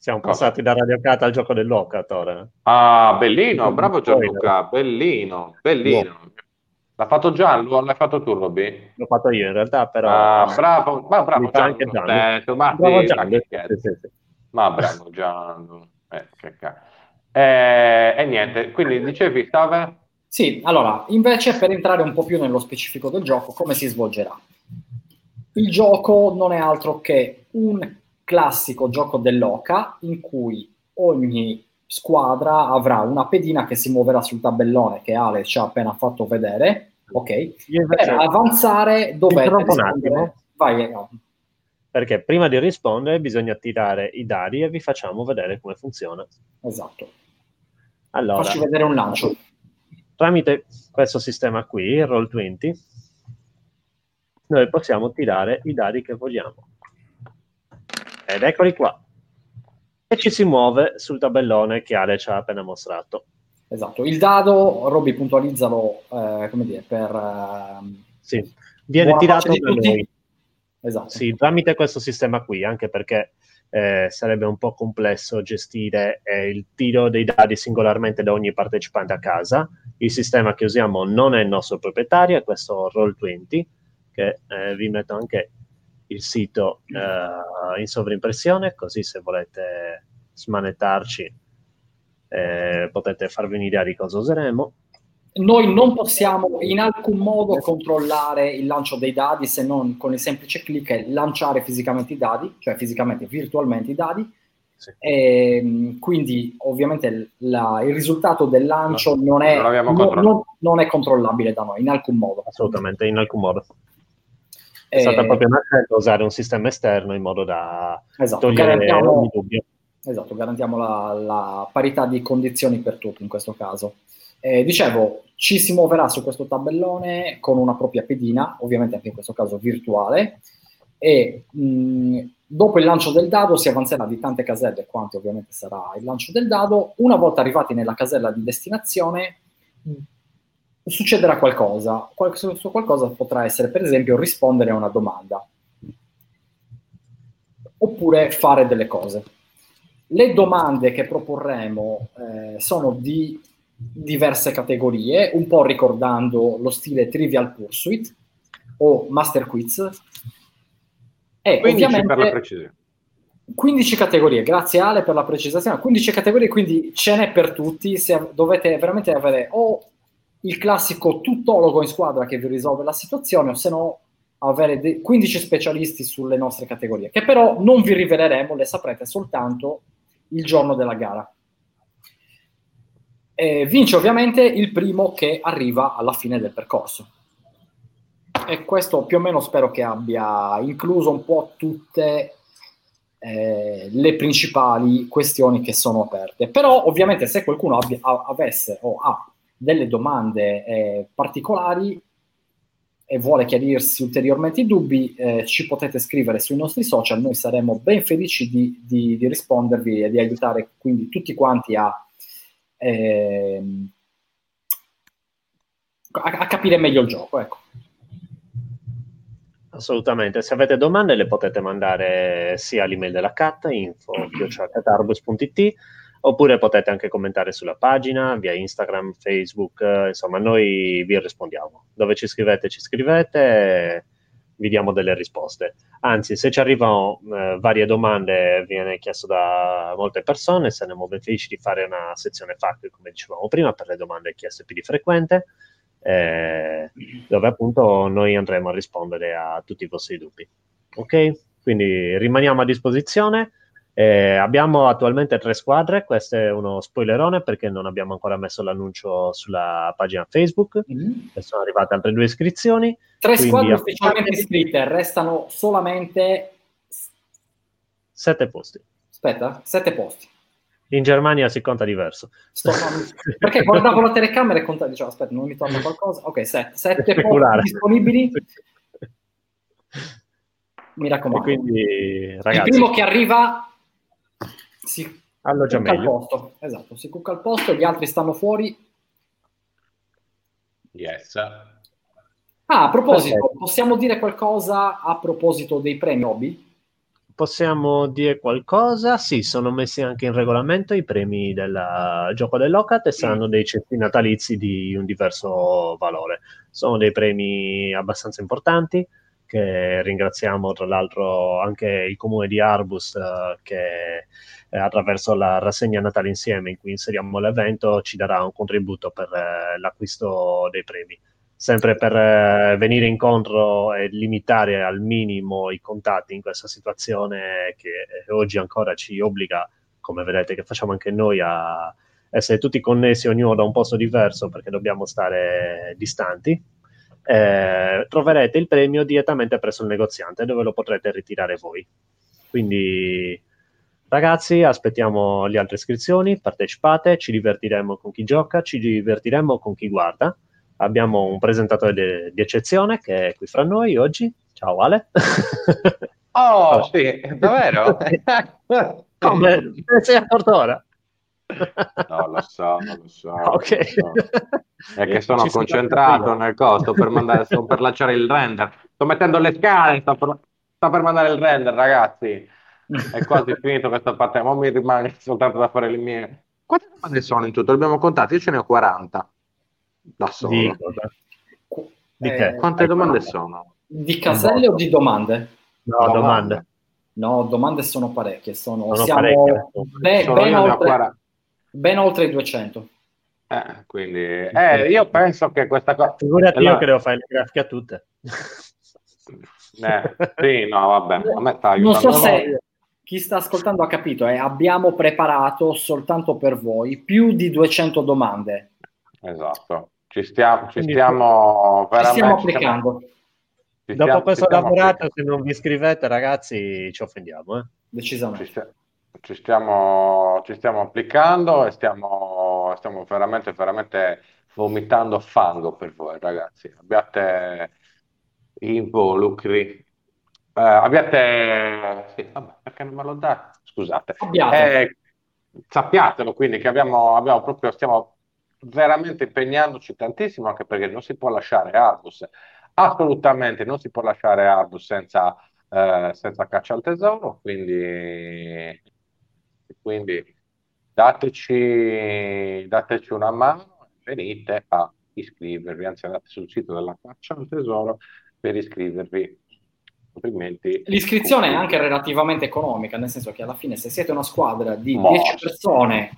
Siamo passati da Radio Cat al gioco dell'Ocat ora. Ah, bellino, bravo Gianluca, bellino, bellino. L'ha fatto Gianlu l'hai fatto tu, Robby? L'ho fatto io in realtà, però... Ah, bravo, ma bravo Gianlu. Anche Gianlu. Eh, ma, bravo Gianlu. Sì, sì, sì. ma bravo Gianlu. Eh, che cazzo. Eh, e niente, quindi dicevi, stava... Sì, allora, invece per entrare un po' più nello specifico del gioco, come si svolgerà? Il gioco non è altro che un classico gioco dell'oca in cui ogni squadra avrà una pedina che si muoverà sul tabellone che Ale ci ha appena fatto vedere. Ok, per avanzare dovete attimo. Vai, no. Perché prima di rispondere bisogna tirare i dadi e vi facciamo vedere come funziona. Esatto. Allora, Facci vedere un lancio. Tramite questo sistema qui, Roll20, noi possiamo tirare i dadi che vogliamo. Ed eccoli qua. E ci si muove sul tabellone che Ale ci ha appena mostrato. Esatto, il dado, Robby puntualizzalo, eh, come dire, per... Eh, sì, viene tirato da noi. Esatto. Sì, tramite questo sistema qui, anche perché eh, sarebbe un po' complesso gestire eh, il tiro dei dadi singolarmente da ogni partecipante a casa. Il sistema che usiamo non è il nostro proprietario, è questo Roll20, che eh, vi metto anche il sito eh, in sovrimpressione, così se volete smanettarci eh, potete farvi un'idea di cosa useremo. Noi non possiamo in alcun modo controllare il lancio dei dadi se non con il semplice clic e lanciare fisicamente i dadi, cioè fisicamente, virtualmente i dadi. Sì. E, ehm, quindi ovviamente la, il risultato del lancio no, non, è, non, non, non, è, controllabile da noi in alcun modo. Assolutamente, in alcun modo. È stata proprio una scelta usare un sistema esterno in modo da esatto, togliere ogni dubbio. Esatto, garantiamo la, la, parità di condizioni per tutti in questo caso. Eh, dicevo, ci si muoverà su questo tabellone con una propria pedina, ovviamente anche in questo caso virtuale, e mh, dopo il lancio del dado si avanzerà di tante caselle, quanto ovviamente sarà il lancio del dado. Una volta arrivati nella casella di destinazione, succederà qualcosa. Questo qualcosa potrà essere, per esempio, rispondere a una domanda oppure fare delle cose. Le domande che proporremo eh, sono di diverse categorie, un po' ricordando lo stile Trivial Pursuit o Master Quiz. E 15 per la precisione. 15 categorie, grazie Ale per la precisazione. 15 categorie, quindi ce n'è per tutti. Se dovete veramente avere o il classico tuttologo in squadra che vi risolve la situazione, o se no avere de- 15 specialisti sulle nostre categorie, che però non vi riveleremo, le saprete soltanto il giorno della gara. E vince ovviamente il primo che arriva alla fine del percorso. E questo più o meno spero che abbia incluso un po' tutte eh, le principali questioni che sono aperte. Però ovviamente se qualcuno abbia, avesse o ha delle domande eh, particolari e vuole chiarirsi ulteriormente i dubbi, eh, ci potete scrivere sui nostri social, noi saremo ben felici di, di, di rispondervi e di aiutare quindi tutti quanti a, eh, a, a capire meglio il gioco. Ecco. Assolutamente, se avete domande le potete mandare sia all'email della CAT, info.catarbus.it, oppure potete anche commentare sulla pagina, via Instagram, Facebook, insomma noi vi rispondiamo. Dove ci scrivete, ci scrivete, vi diamo delle risposte. Anzi, se ci arrivano eh, varie domande, viene chiesto da molte persone, saremo ben felici di fare una sezione FAQ, come dicevamo prima, per le domande chieste più di frequente eh, dove appunto noi andremo a rispondere a tutti i vostri dubbi. Ok? Quindi rimaniamo a disposizione. Eh, abbiamo attualmente tre squadre, questo è uno spoilerone perché non abbiamo ancora messo l'annuncio sulla pagina Facebook, mm-hmm. sono arrivate altre due iscrizioni. Tre squadre ufficialmente iscritte, restano solamente sette posti. Aspetta, sette posti. In Germania si conta diverso. Sto, perché guardavo la telecamera e contavo, dicevo, aspetta, non mi torna qualcosa. Ok, sette, sette posti disponibili. Mi raccomando. E quindi, ragazzi, il primo che arriva si allora cucca al posto. Esatto, si cucca al posto, gli altri stanno fuori. Yes. Ah, a proposito, Perfetto. possiamo dire qualcosa a proposito dei premi hobby? possiamo dire qualcosa? Sì, sono messi anche in regolamento i premi del gioco dell'Ocat e saranno dei centi natalizi di un diverso valore. Sono dei premi abbastanza importanti che ringraziamo tra l'altro anche il comune di Arbus eh, che eh, attraverso la rassegna Natale insieme in cui inseriamo l'evento ci darà un contributo per eh, l'acquisto dei premi sempre per eh, venire incontro e limitare al minimo i contatti in questa situazione che eh, oggi ancora ci obbliga, come vedete che facciamo anche noi, a essere tutti connessi, ognuno da un posto diverso perché dobbiamo stare distanti. Eh, troverete il premio direttamente presso il negoziante dove lo potrete ritirare voi. Quindi ragazzi, aspettiamo le altre iscrizioni, partecipate, ci divertiremo con chi gioca, ci divertiremo con chi guarda abbiamo un presentatore de- di eccezione che è qui fra noi oggi. Ciao Ale. Oh, sì, davvero? Come? Sei accorto ora? No, lo so, lo so. Ok. Lo so. È che sono Ci concentrato nel costo per, mandare, sto per lanciare il render. Sto mettendo le scale, sto per, sto per mandare il render, ragazzi. È quasi finito questa parte, ma mi rimane soltanto da fare le mie. Quante domande sono in tutto? Dobbiamo contare, io ce ne ho 40 da solo. Di, di eh, Quante domande no. sono? Di caselle o di domande? No, domande. domande. No, domande sono parecchie. Sono, sono siamo parecchie. Be- sono ben, oltre, ben, oltre, i 200. Eh, quindi, eh, io penso che questa cosa... Figurati allora... io che devo fare le grafiche a tutte. Eh, sì, no, vabbè, a me sta Non so se chi sta ascoltando ha capito, eh, abbiamo preparato soltanto per voi più di 200 domande. Esatto, ci stiamo, ci stiamo veramente... Ci stiamo applicando. Ci Dopo stiamo, questo lavorato, se non vi iscrivete, ragazzi, ci offendiamo. Eh? Decisamente. Ci, ci, stiamo, ci stiamo applicando e stiamo, stiamo veramente, veramente vomitando fango per voi, ragazzi. Abbiate involucri. Eh, abbiate... Sì, vabbè, perché non me lo date? Scusate. Eh, sappiatelo quindi che abbiamo, abbiamo proprio, stiamo veramente impegnandoci tantissimo anche perché non si può lasciare Arbus, assolutamente non si può lasciare Arbus senza, eh, senza caccia al tesoro, quindi, quindi dateci, dateci una mano e venite a iscrivervi, anzi andate sul sito della caccia al tesoro per iscrivervi. Altrimenti, L'iscrizione è anche relativamente economica, nel senso che alla fine se siete una squadra di 10 persone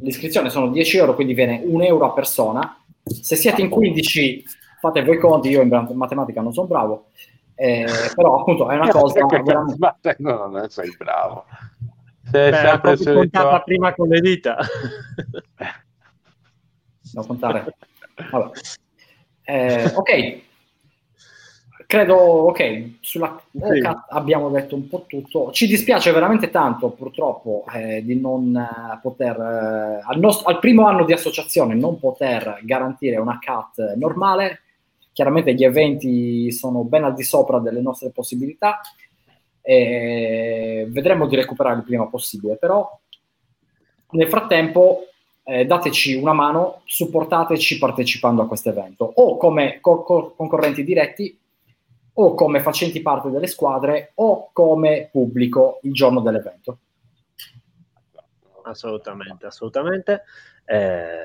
l'iscrizione sono 10 euro, quindi viene un euro a persona. Se siete in 15, fate voi conti, io in matematica non sono bravo, Eh, però appunto è una cosa veramente... non sei bravo. Sei Beh, sempre solito... prima con le dita. Devo contare. Vabbè. Eh, ok credo ok sulla sì. abbiamo detto un po' tutto. Ci dispiace veramente tanto purtroppo eh, di non eh, poter eh, al, nost- al primo anno di associazione non poter garantire una cat normale. Chiaramente gli eventi sono ben al di sopra delle nostre possibilità e vedremo di recuperare il prima possibile, però nel frattempo eh, dateci una mano, supportateci partecipando a questo evento. O come co- co- concorrenti diretti o come facenti parte delle squadre o come pubblico il giorno dell'evento. Assolutamente, assolutamente. Eh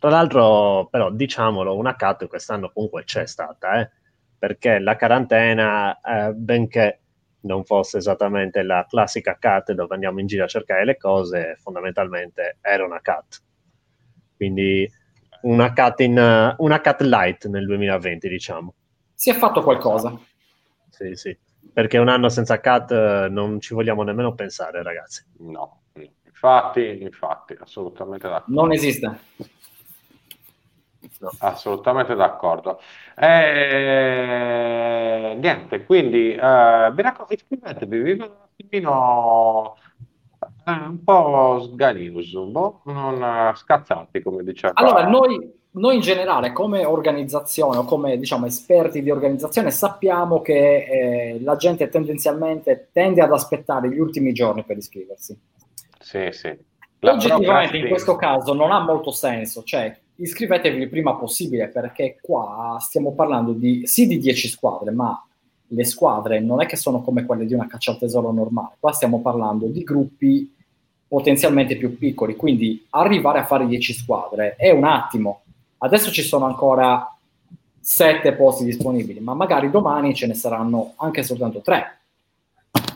tra l'altro, però, diciamolo, una cut quest'anno comunque c'è stata, eh? perché la quarantena, eh, benché non fosse esattamente la classica cut dove andiamo in giro a cercare le cose, fondamentalmente era una cut. Quindi una cut, in, una cut light nel 2020, diciamo. Si è fatto qualcosa. Sì, sì, perché un anno senza cut eh, non ci vogliamo nemmeno pensare, ragazzi. No, infatti, infatti, assolutamente d'accordo. Non esiste. No. Assolutamente d'accordo. Eh, niente, quindi eh, vi raccomando, iscrivetevi, vi vedo un attimino eh, un po' sganius, un po' non scazzati, come diceva. Allora, noi, noi, in generale, come organizzazione o come diciamo esperti di organizzazione, sappiamo che eh, la gente tendenzialmente tende ad aspettare gli ultimi giorni per iscriversi. Sì, sì. La Oggettivamente in questo caso non ha molto senso, cioè iscrivetevi il prima possibile perché qua stiamo parlando di, sì di 10 squadre, ma le squadre non è che sono come quelle di una caccia al tesoro normale, qua stiamo parlando di gruppi potenzialmente più piccoli, quindi arrivare a fare 10 squadre è un attimo. Adesso ci sono ancora 7 posti disponibili, ma magari domani ce ne saranno anche soltanto 3.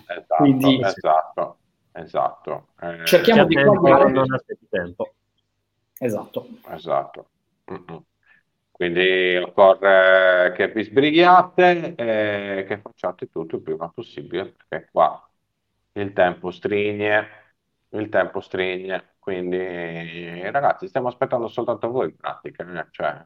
Esatto, quindi, esatto, esatto. Eh, cerchiamo di guardare... Non aspetti tempo. Esatto. Esatto. Mm-hmm. Quindi occorre che vi sbrighiate e che facciate tutto il prima possibile, perché qua il tempo strigne, il tempo strigne, quindi ragazzi stiamo aspettando soltanto voi in pratica. Eh? Cioè,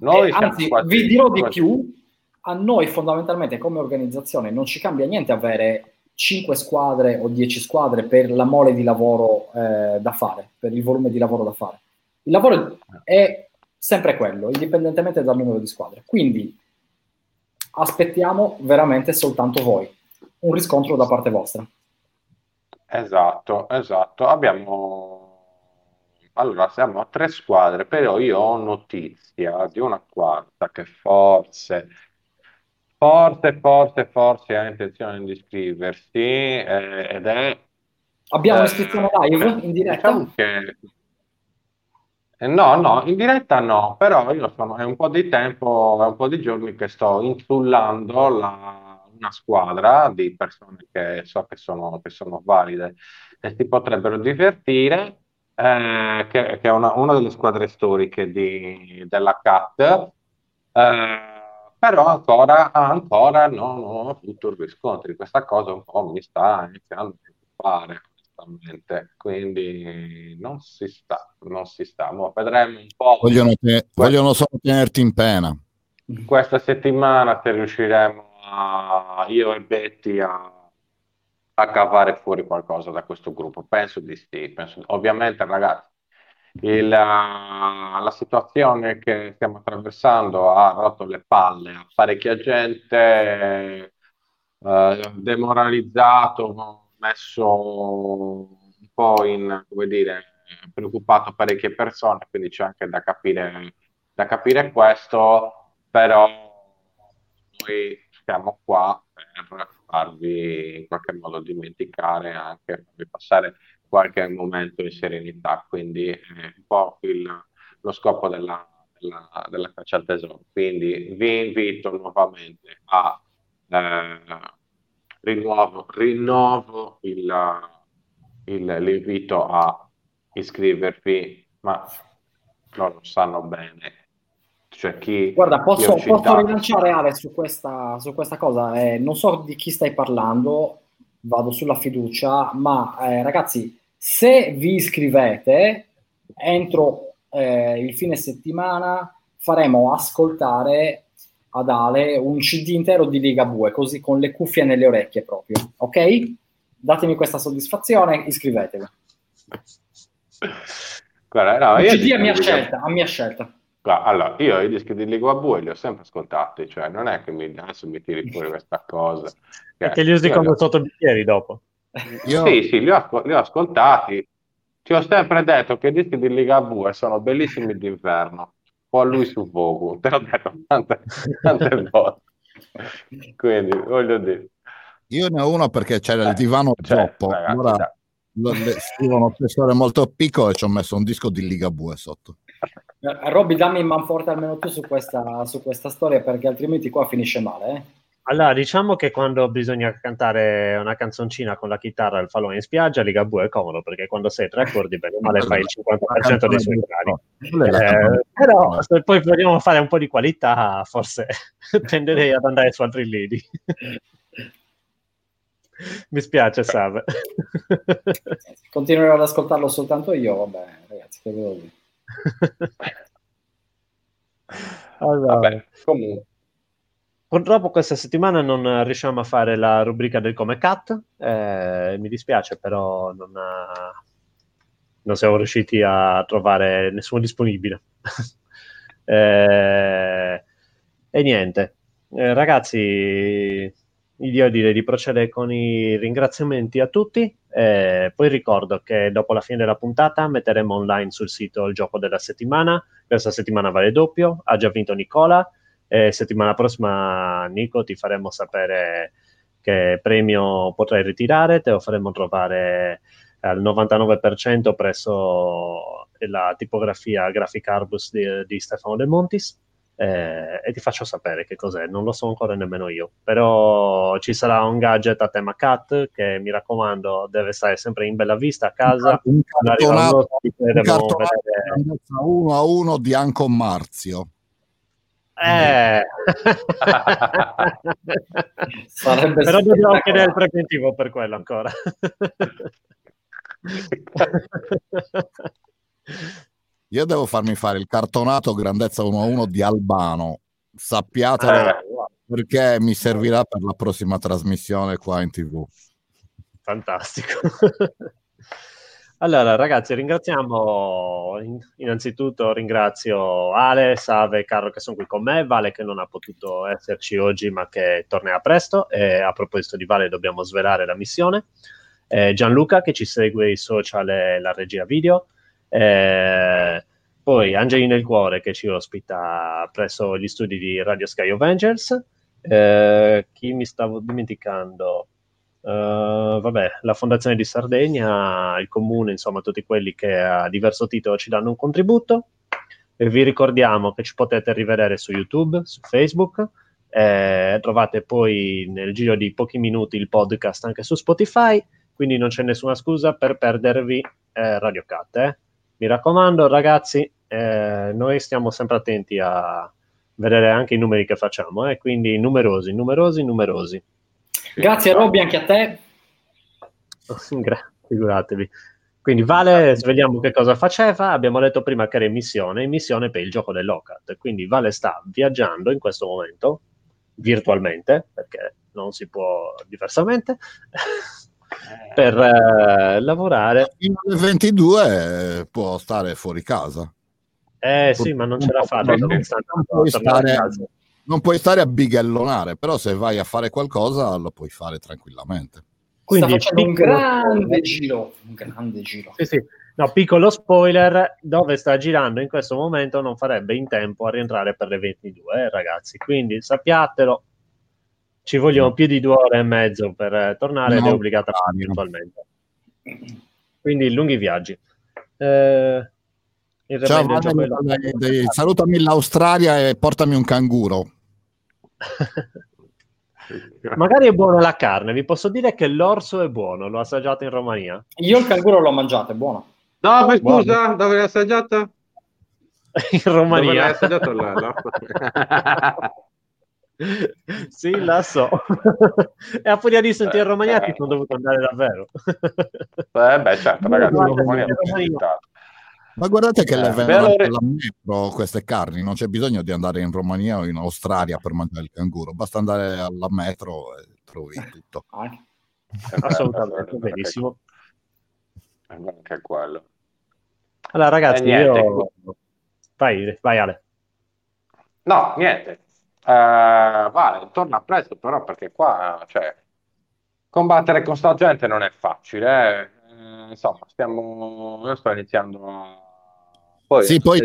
noi eh, anzi, vi dirò di più, a noi fondamentalmente come organizzazione non ci cambia niente avere 5 squadre o 10 squadre per la mole di lavoro eh, da fare, per il volume di lavoro da fare. Il lavoro è sempre quello, indipendentemente dal numero di squadre. Quindi aspettiamo veramente soltanto voi, un riscontro da parte vostra. Esatto, esatto. Abbiamo allora siamo a tre squadre, però io ho notizia di una quarta che forse Forse, forse, forse ha intenzione di iscriversi eh, ed è... Abbiamo eh, live in diretta? Diciamo che... Eh, no, no, in diretta no, però io sono, è un po' di tempo, è un po' di giorni che sto insullando la, una squadra di persone che so che sono, che sono valide e si potrebbero divertire, eh, che, che, è una, una, delle squadre storiche di, della CAT. Eh, però ancora, ancora non ho avuto riscontri. Questa cosa un po' mi sta iniziando a preoccupare, onestamente. Quindi non si sta, non si sta. Ma vedremo un po'. Vogliono, te- vogliono solo tenerti in pena. Questa settimana se riusciremo io e Betty a, a cavare fuori qualcosa da questo gruppo. Penso di sì. Penso, ovviamente, ragazzi il, la situazione che stiamo attraversando ha rotto le palle a parecchia gente, eh, demoralizzato, messo un po' in, come dire, preoccupato parecchie persone, quindi c'è anche da capire, da capire questo, però noi siamo qua per farvi in qualche modo dimenticare, anche farvi passare qualche momento di serenità, quindi è un po' il, lo scopo della, della, della, caccia al tesoro. Quindi vi invito nuovamente a eh, rinnovo, rinnovo il, il, l'invito a iscrivervi, ma loro sanno bene Cioè chi, Guarda, posso, chi posso rilanciare Ale su questa, su questa cosa? Eh, non so di chi stai parlando, vado sulla fiducia, ma eh, ragazzi, se vi iscrivete entro eh, il fine settimana faremo ascoltare ad Ale un CD intero di Liga Bue, così con le cuffie nelle orecchie proprio, ok? Datemi questa soddisfazione, iscrivetevi. Guarda, no, io CD a mia scelta, a mia scelta. Allora, io i dischi di Ligabue li ho sempre ascoltati, cioè non è che mi, adesso mi tiri fuori questa cosa. Che, che li usi come sottobicchieri dopo. Io... Sì, sì, li ho, li ho, ascoltati. Ti ho sempre detto che i dischi di Ligabue sono bellissimi d'inverno. O a lui su Vogue, te l'ho detto tante, tante volte. Quindi, voglio dire. Io ne ho uno perché c'era eh, il divano cioè, troppo. Ragazzi, allora, cioè. lo, scrivono un spessore molto piccolo e ci ho messo un disco di Ligabue sotto. Eh, Robby, dammi in manforte almeno tu su questa, su questa storia perché altrimenti qua finisce male. Eh? Allora, diciamo che quando bisogna cantare una canzoncina con la chitarra e il falò in spiaggia, Ligabue è comodo perché quando sei tre accordi, bene o male, fai il 50% dei suoi brani. Eh, però se poi vogliamo fare un po' di qualità, forse tenderei ad andare su altri lidi. Mi spiace, Sav. Continuerò ad ascoltarlo soltanto io, vabbè, ragazzi, che devo dire. Allora, Vabbè, comunque. Purtroppo questa settimana non riusciamo a fare la rubrica del come cat, eh, mi dispiace però non, ha... non, siamo riusciti a trovare nessuno disponibile. eh, e niente, eh, ragazzi, io direi di procedere con i ringraziamenti a tutti. Eh, poi ricordo che dopo la fine della puntata metteremo online sul sito il gioco della settimana. Questa settimana vale doppio. Ha già vinto Nicola. E settimana prossima, Nico, ti faremo sapere che premio potrai ritirare. Te lo faremo trovare al 99% presso la tipografia Graphic Arbus di, di Stefano De Montis eh, e ti faccio sapere che cos'è, non lo so ancora nemmeno io, però ci sarà un gadget a tema cat che mi raccomando deve stare sempre in bella vista a casa, un cartonato, un cartonato uno a uno di Anco Marzio. Eh. Sarebbe però dobbiamo chiedere il preventivo per quello ancora. Io devo farmi fare il cartonato grandezza 1 a 1 di Albano. Sappiatelo eh, perché mi servirà per la prossima trasmissione qua in tv. Fantastico. allora, ragazzi, ringraziamo innanzitutto ringrazio Ale, Save e Carlo che sono qui con me, Vale che non ha potuto esserci oggi ma che tornerà presto e a proposito di Vale dobbiamo svelare la missione. Eh, Gianluca che ci segue i social e la regia video eh, poi Angeli nel Cuore che ci ospita presso gli studi di Radio Sky Avengers. Eh, chi mi stavo dimenticando? Uh, vabbè, la Fondazione di Sardegna, il comune, insomma, tutti quelli che a diverso titolo ci danno un contributo. E vi ricordiamo che ci potete rivedere su YouTube, su Facebook. Eh, trovate poi nel giro di pochi minuti il podcast anche su Spotify, quindi non c'è nessuna scusa per perdervi eh, Radio Cat. Eh mi raccomando, ragazzi, eh, noi stiamo sempre attenti a vedere anche i numeri che facciamo, eh? quindi numerosi, numerosi, numerosi. Grazie Robby, anche a te. figuratevi. Quindi Vale, svegliamo che cosa faceva. Abbiamo detto prima che era in missione, in missione per il gioco dell'Ocat. Quindi Vale sta viaggiando in questo momento, virtualmente, perché non si può diversamente, per eh, lavorare. Fino alle 22 può stare fuori casa. Eh sì, ma non ce la fa. Non, non, puoi stare, non puoi stare a bighellonare, però se vai a fare qualcosa lo puoi fare tranquillamente. Quindi Sta un grande giro, un grande giro. Sì, sì. No, piccolo spoiler, dove sta girando in questo momento non farebbe in tempo a rientrare per le 22, eh, ragazzi. Quindi sappiatelo, ci vogliono più di due ore e mezzo per eh, tornare no, ed è obbligata a virtualmente. Quindi lunghi viaggi. Eh, Ciao, dei, dei, dei, salutami l'Australia e portami un canguro. Magari è buona la carne, vi posso dire che l'orso è buono, l'ho assaggiato in Romania. Io il canguro l'ho mangiato, è buono. No, ma scusa, buono. dove l'hai assaggiato? in Romania. sì, la so. e a furia di sentire eh, Romagnati eh. sono dovuto andare davvero. eh, beh, certo, ragazzi, Romania ma guardate che eh, le vengono la metro queste carni, non c'è bisogno di andare in Romania o in Australia per mangiare il canguro, basta andare alla metro e trovi tutto. Assolutamente, benissimo. Anche quello. Allora ragazzi, io... Vai, vai Ale. No, niente. Uh, vale, torna presto però perché qua, cioè, combattere con sta gente non è facile. Eh. Eh, insomma, stiamo... Io sto iniziando a poi, sì, poi...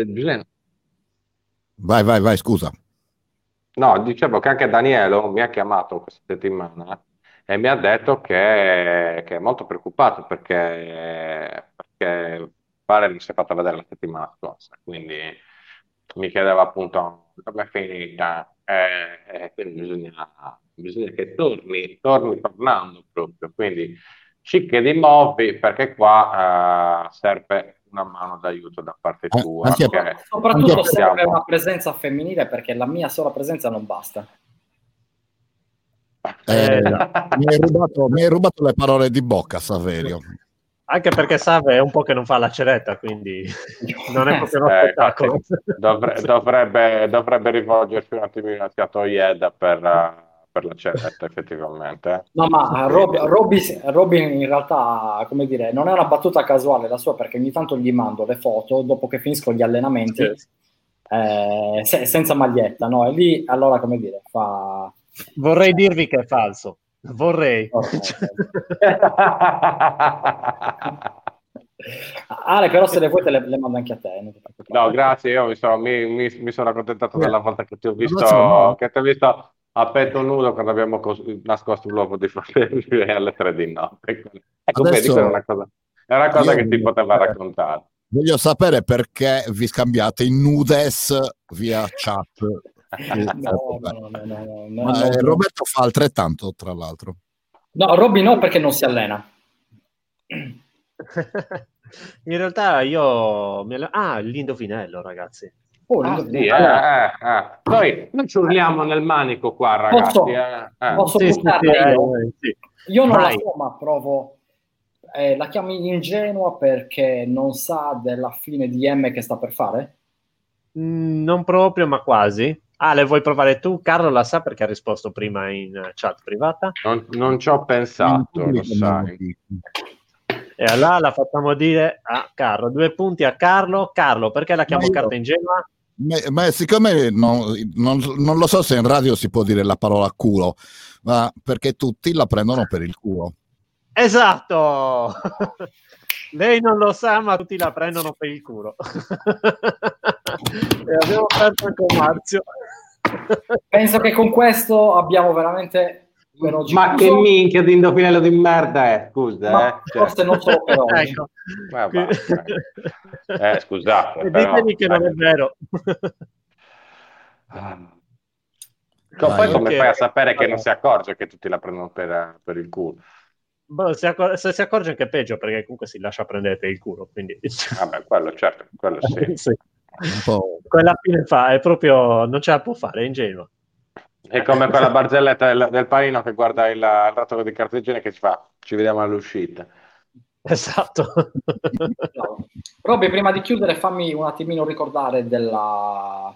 Vai, vai, vai, scusa. No, dicevo che anche Danielo mi ha chiamato questa settimana e mi ha detto che, che è molto preoccupato perché, perché pare non si è fatta vedere la settimana scorsa, quindi mi chiedeva appunto come è finita e, e quindi bisogna, bisogna, che torni, torni tornando proprio, quindi cicche di movi perché qua uh, serve una mano d'aiuto da parte eh, tua. Anche, che, soprattutto se serve una presenza femminile perché la mia sola presenza non basta. Eh, mi, hai rubato, mi, hai rubato, le parole di bocca, Saverio. Anche perché Save è un po' che non fa la ceretta, quindi non è proprio uno eh, spettacolo. Dovre, dovrebbe, dovrebbe, rivolgersi un attimino a Tiato Ieda per, per la ceretta effettivamente. No, ma Rob, Robby, Robin in realtà, come dire, non è una battuta casuale la sua perché ogni tanto gli mando le foto dopo che finisco gli allenamenti sì. eh, se, senza maglietta, no? E lì allora, come dire, fa... Vorrei dirvi che è falso. Vorrei. Okay. Ale, però se le vuoi te le, le mando anche a te. No, grazie, io mi sono, mi, mi, mi sono accontentato della volta che ti ho visto, che ti ho visto a petto nudo quando abbiamo cos- nascosto l'uovo di fratelli alle tre di notte. Ecco, vedi, è una cosa, è una cosa che ti poteva raccontare. Voglio sapere perché vi scambiate in nudes via chat. No, no, no, no, eh, Roberto fa altrettanto, tra l'altro. No, Robby no, perché non si allena. In realtà io... Ah, l'indovinello, ragazzi. Oh, ah, sì, eh, eh, eh. Noi non ci urliamo nel manico qua, ragazzi. Posso, eh. eh. posso sì, sì, io? Sì. io non Vai. la so, ma provo. Eh, la chiami ingenua perché non sa della fine di M che sta per fare? Mm, non proprio, ma quasi. Ah, le vuoi provare tu? Carlo la sa perché ha risposto prima in chat privata. Non, non ci ho pensato, lo sai. E allora la facciamo dire a Carlo. Due punti a Carlo. Carlo, perché la chiamo carta ingenua? Ma, ma siccome non, non, non, lo so se in radio si può dire la parola culo, ma perché tutti la prendono per il culo. Esatto! Lei non lo sa, ma tutti la prendono per il culo. e abbiamo perso anche Marzio. Penso che con questo abbiamo veramente ma che minchia di indovinello di merda è, scusa. Ma eh. Forse cioè. non solo per oggi. ecco. Vabbè, eh, scusate. Però, ditemi che non è vero. Ah. poi come okay. fai a sapere che non si accorge che tutti la prendono per, per il culo? Boh, si accor- se si accorge anche peggio perché comunque si lascia prendere per il culo. Quindi... Vabbè, quello certo, quello sì. sì. Quella fine fa, è proprio, non ce la può fare, è ingenuo. È come quella barzelletta del, del panino che guarda il, il rotolo di carteggione che ci fa, ci vediamo all'uscita. Esatto. Robby, prima di chiudere, fammi un attimino ricordare della,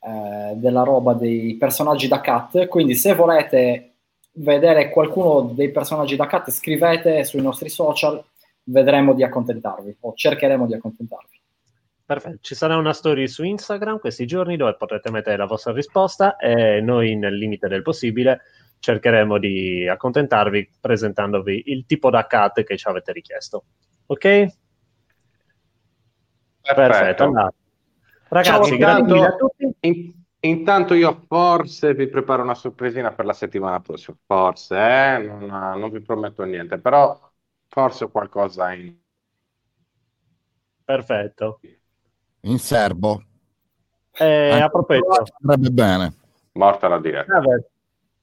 eh, della roba dei personaggi da cat. Quindi, se volete vedere qualcuno dei personaggi da cat, scrivete sui nostri social, vedremo di accontentarvi o cercheremo di accontentarvi. Perfetto, ci sarà una story su Instagram questi giorni dove potrete mettere la vostra risposta e noi nel limite del possibile cercheremo di accontentarvi presentandovi il tipo da cat che ci avete richiesto. Ok? Perfetto. Perfetto. Allora, ragazzi, grazie a tutti. In, intanto io forse vi preparo una sorpresina per la settimana prossima, forse, eh? non, non vi prometto niente, però forse qualcosa in... Perfetto in serbo. Eh, a proposito, andrebbe bene. Morta la diretta. Vabbè,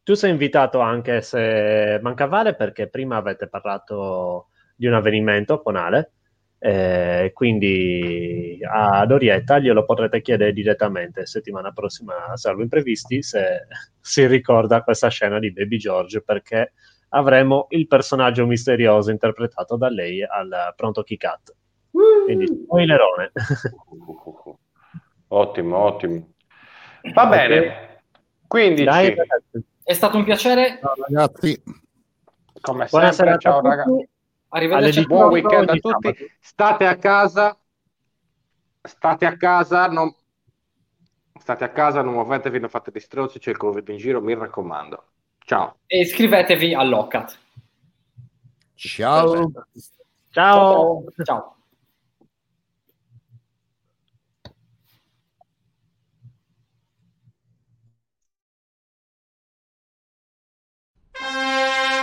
tu sei invitato anche se manca Vale perché prima avete parlato di un avvenimento con Ale Eh, quindi ad Orietta glielo potrete chiedere direttamente settimana prossima, salvo imprevisti, se si ricorda questa scena di Baby George, perché avremo il personaggio misterioso interpretato da lei al pronto kick out. Quindi spoilerone. ottimo, ottimo. Va bene. 15. Dai, è stato un piacere. Ciao ragazzi. Come sempre, ciao ragazzi. Arrivederci. Buon weekend a tutti. State a casa. State a casa. Non... State a casa, non muovetevi, non fate distrozi, c'è il Covid in giro, mi raccomando. Ciao. E iscrivetevi all'OCAT. Ciao. Ciao. Ciao. Música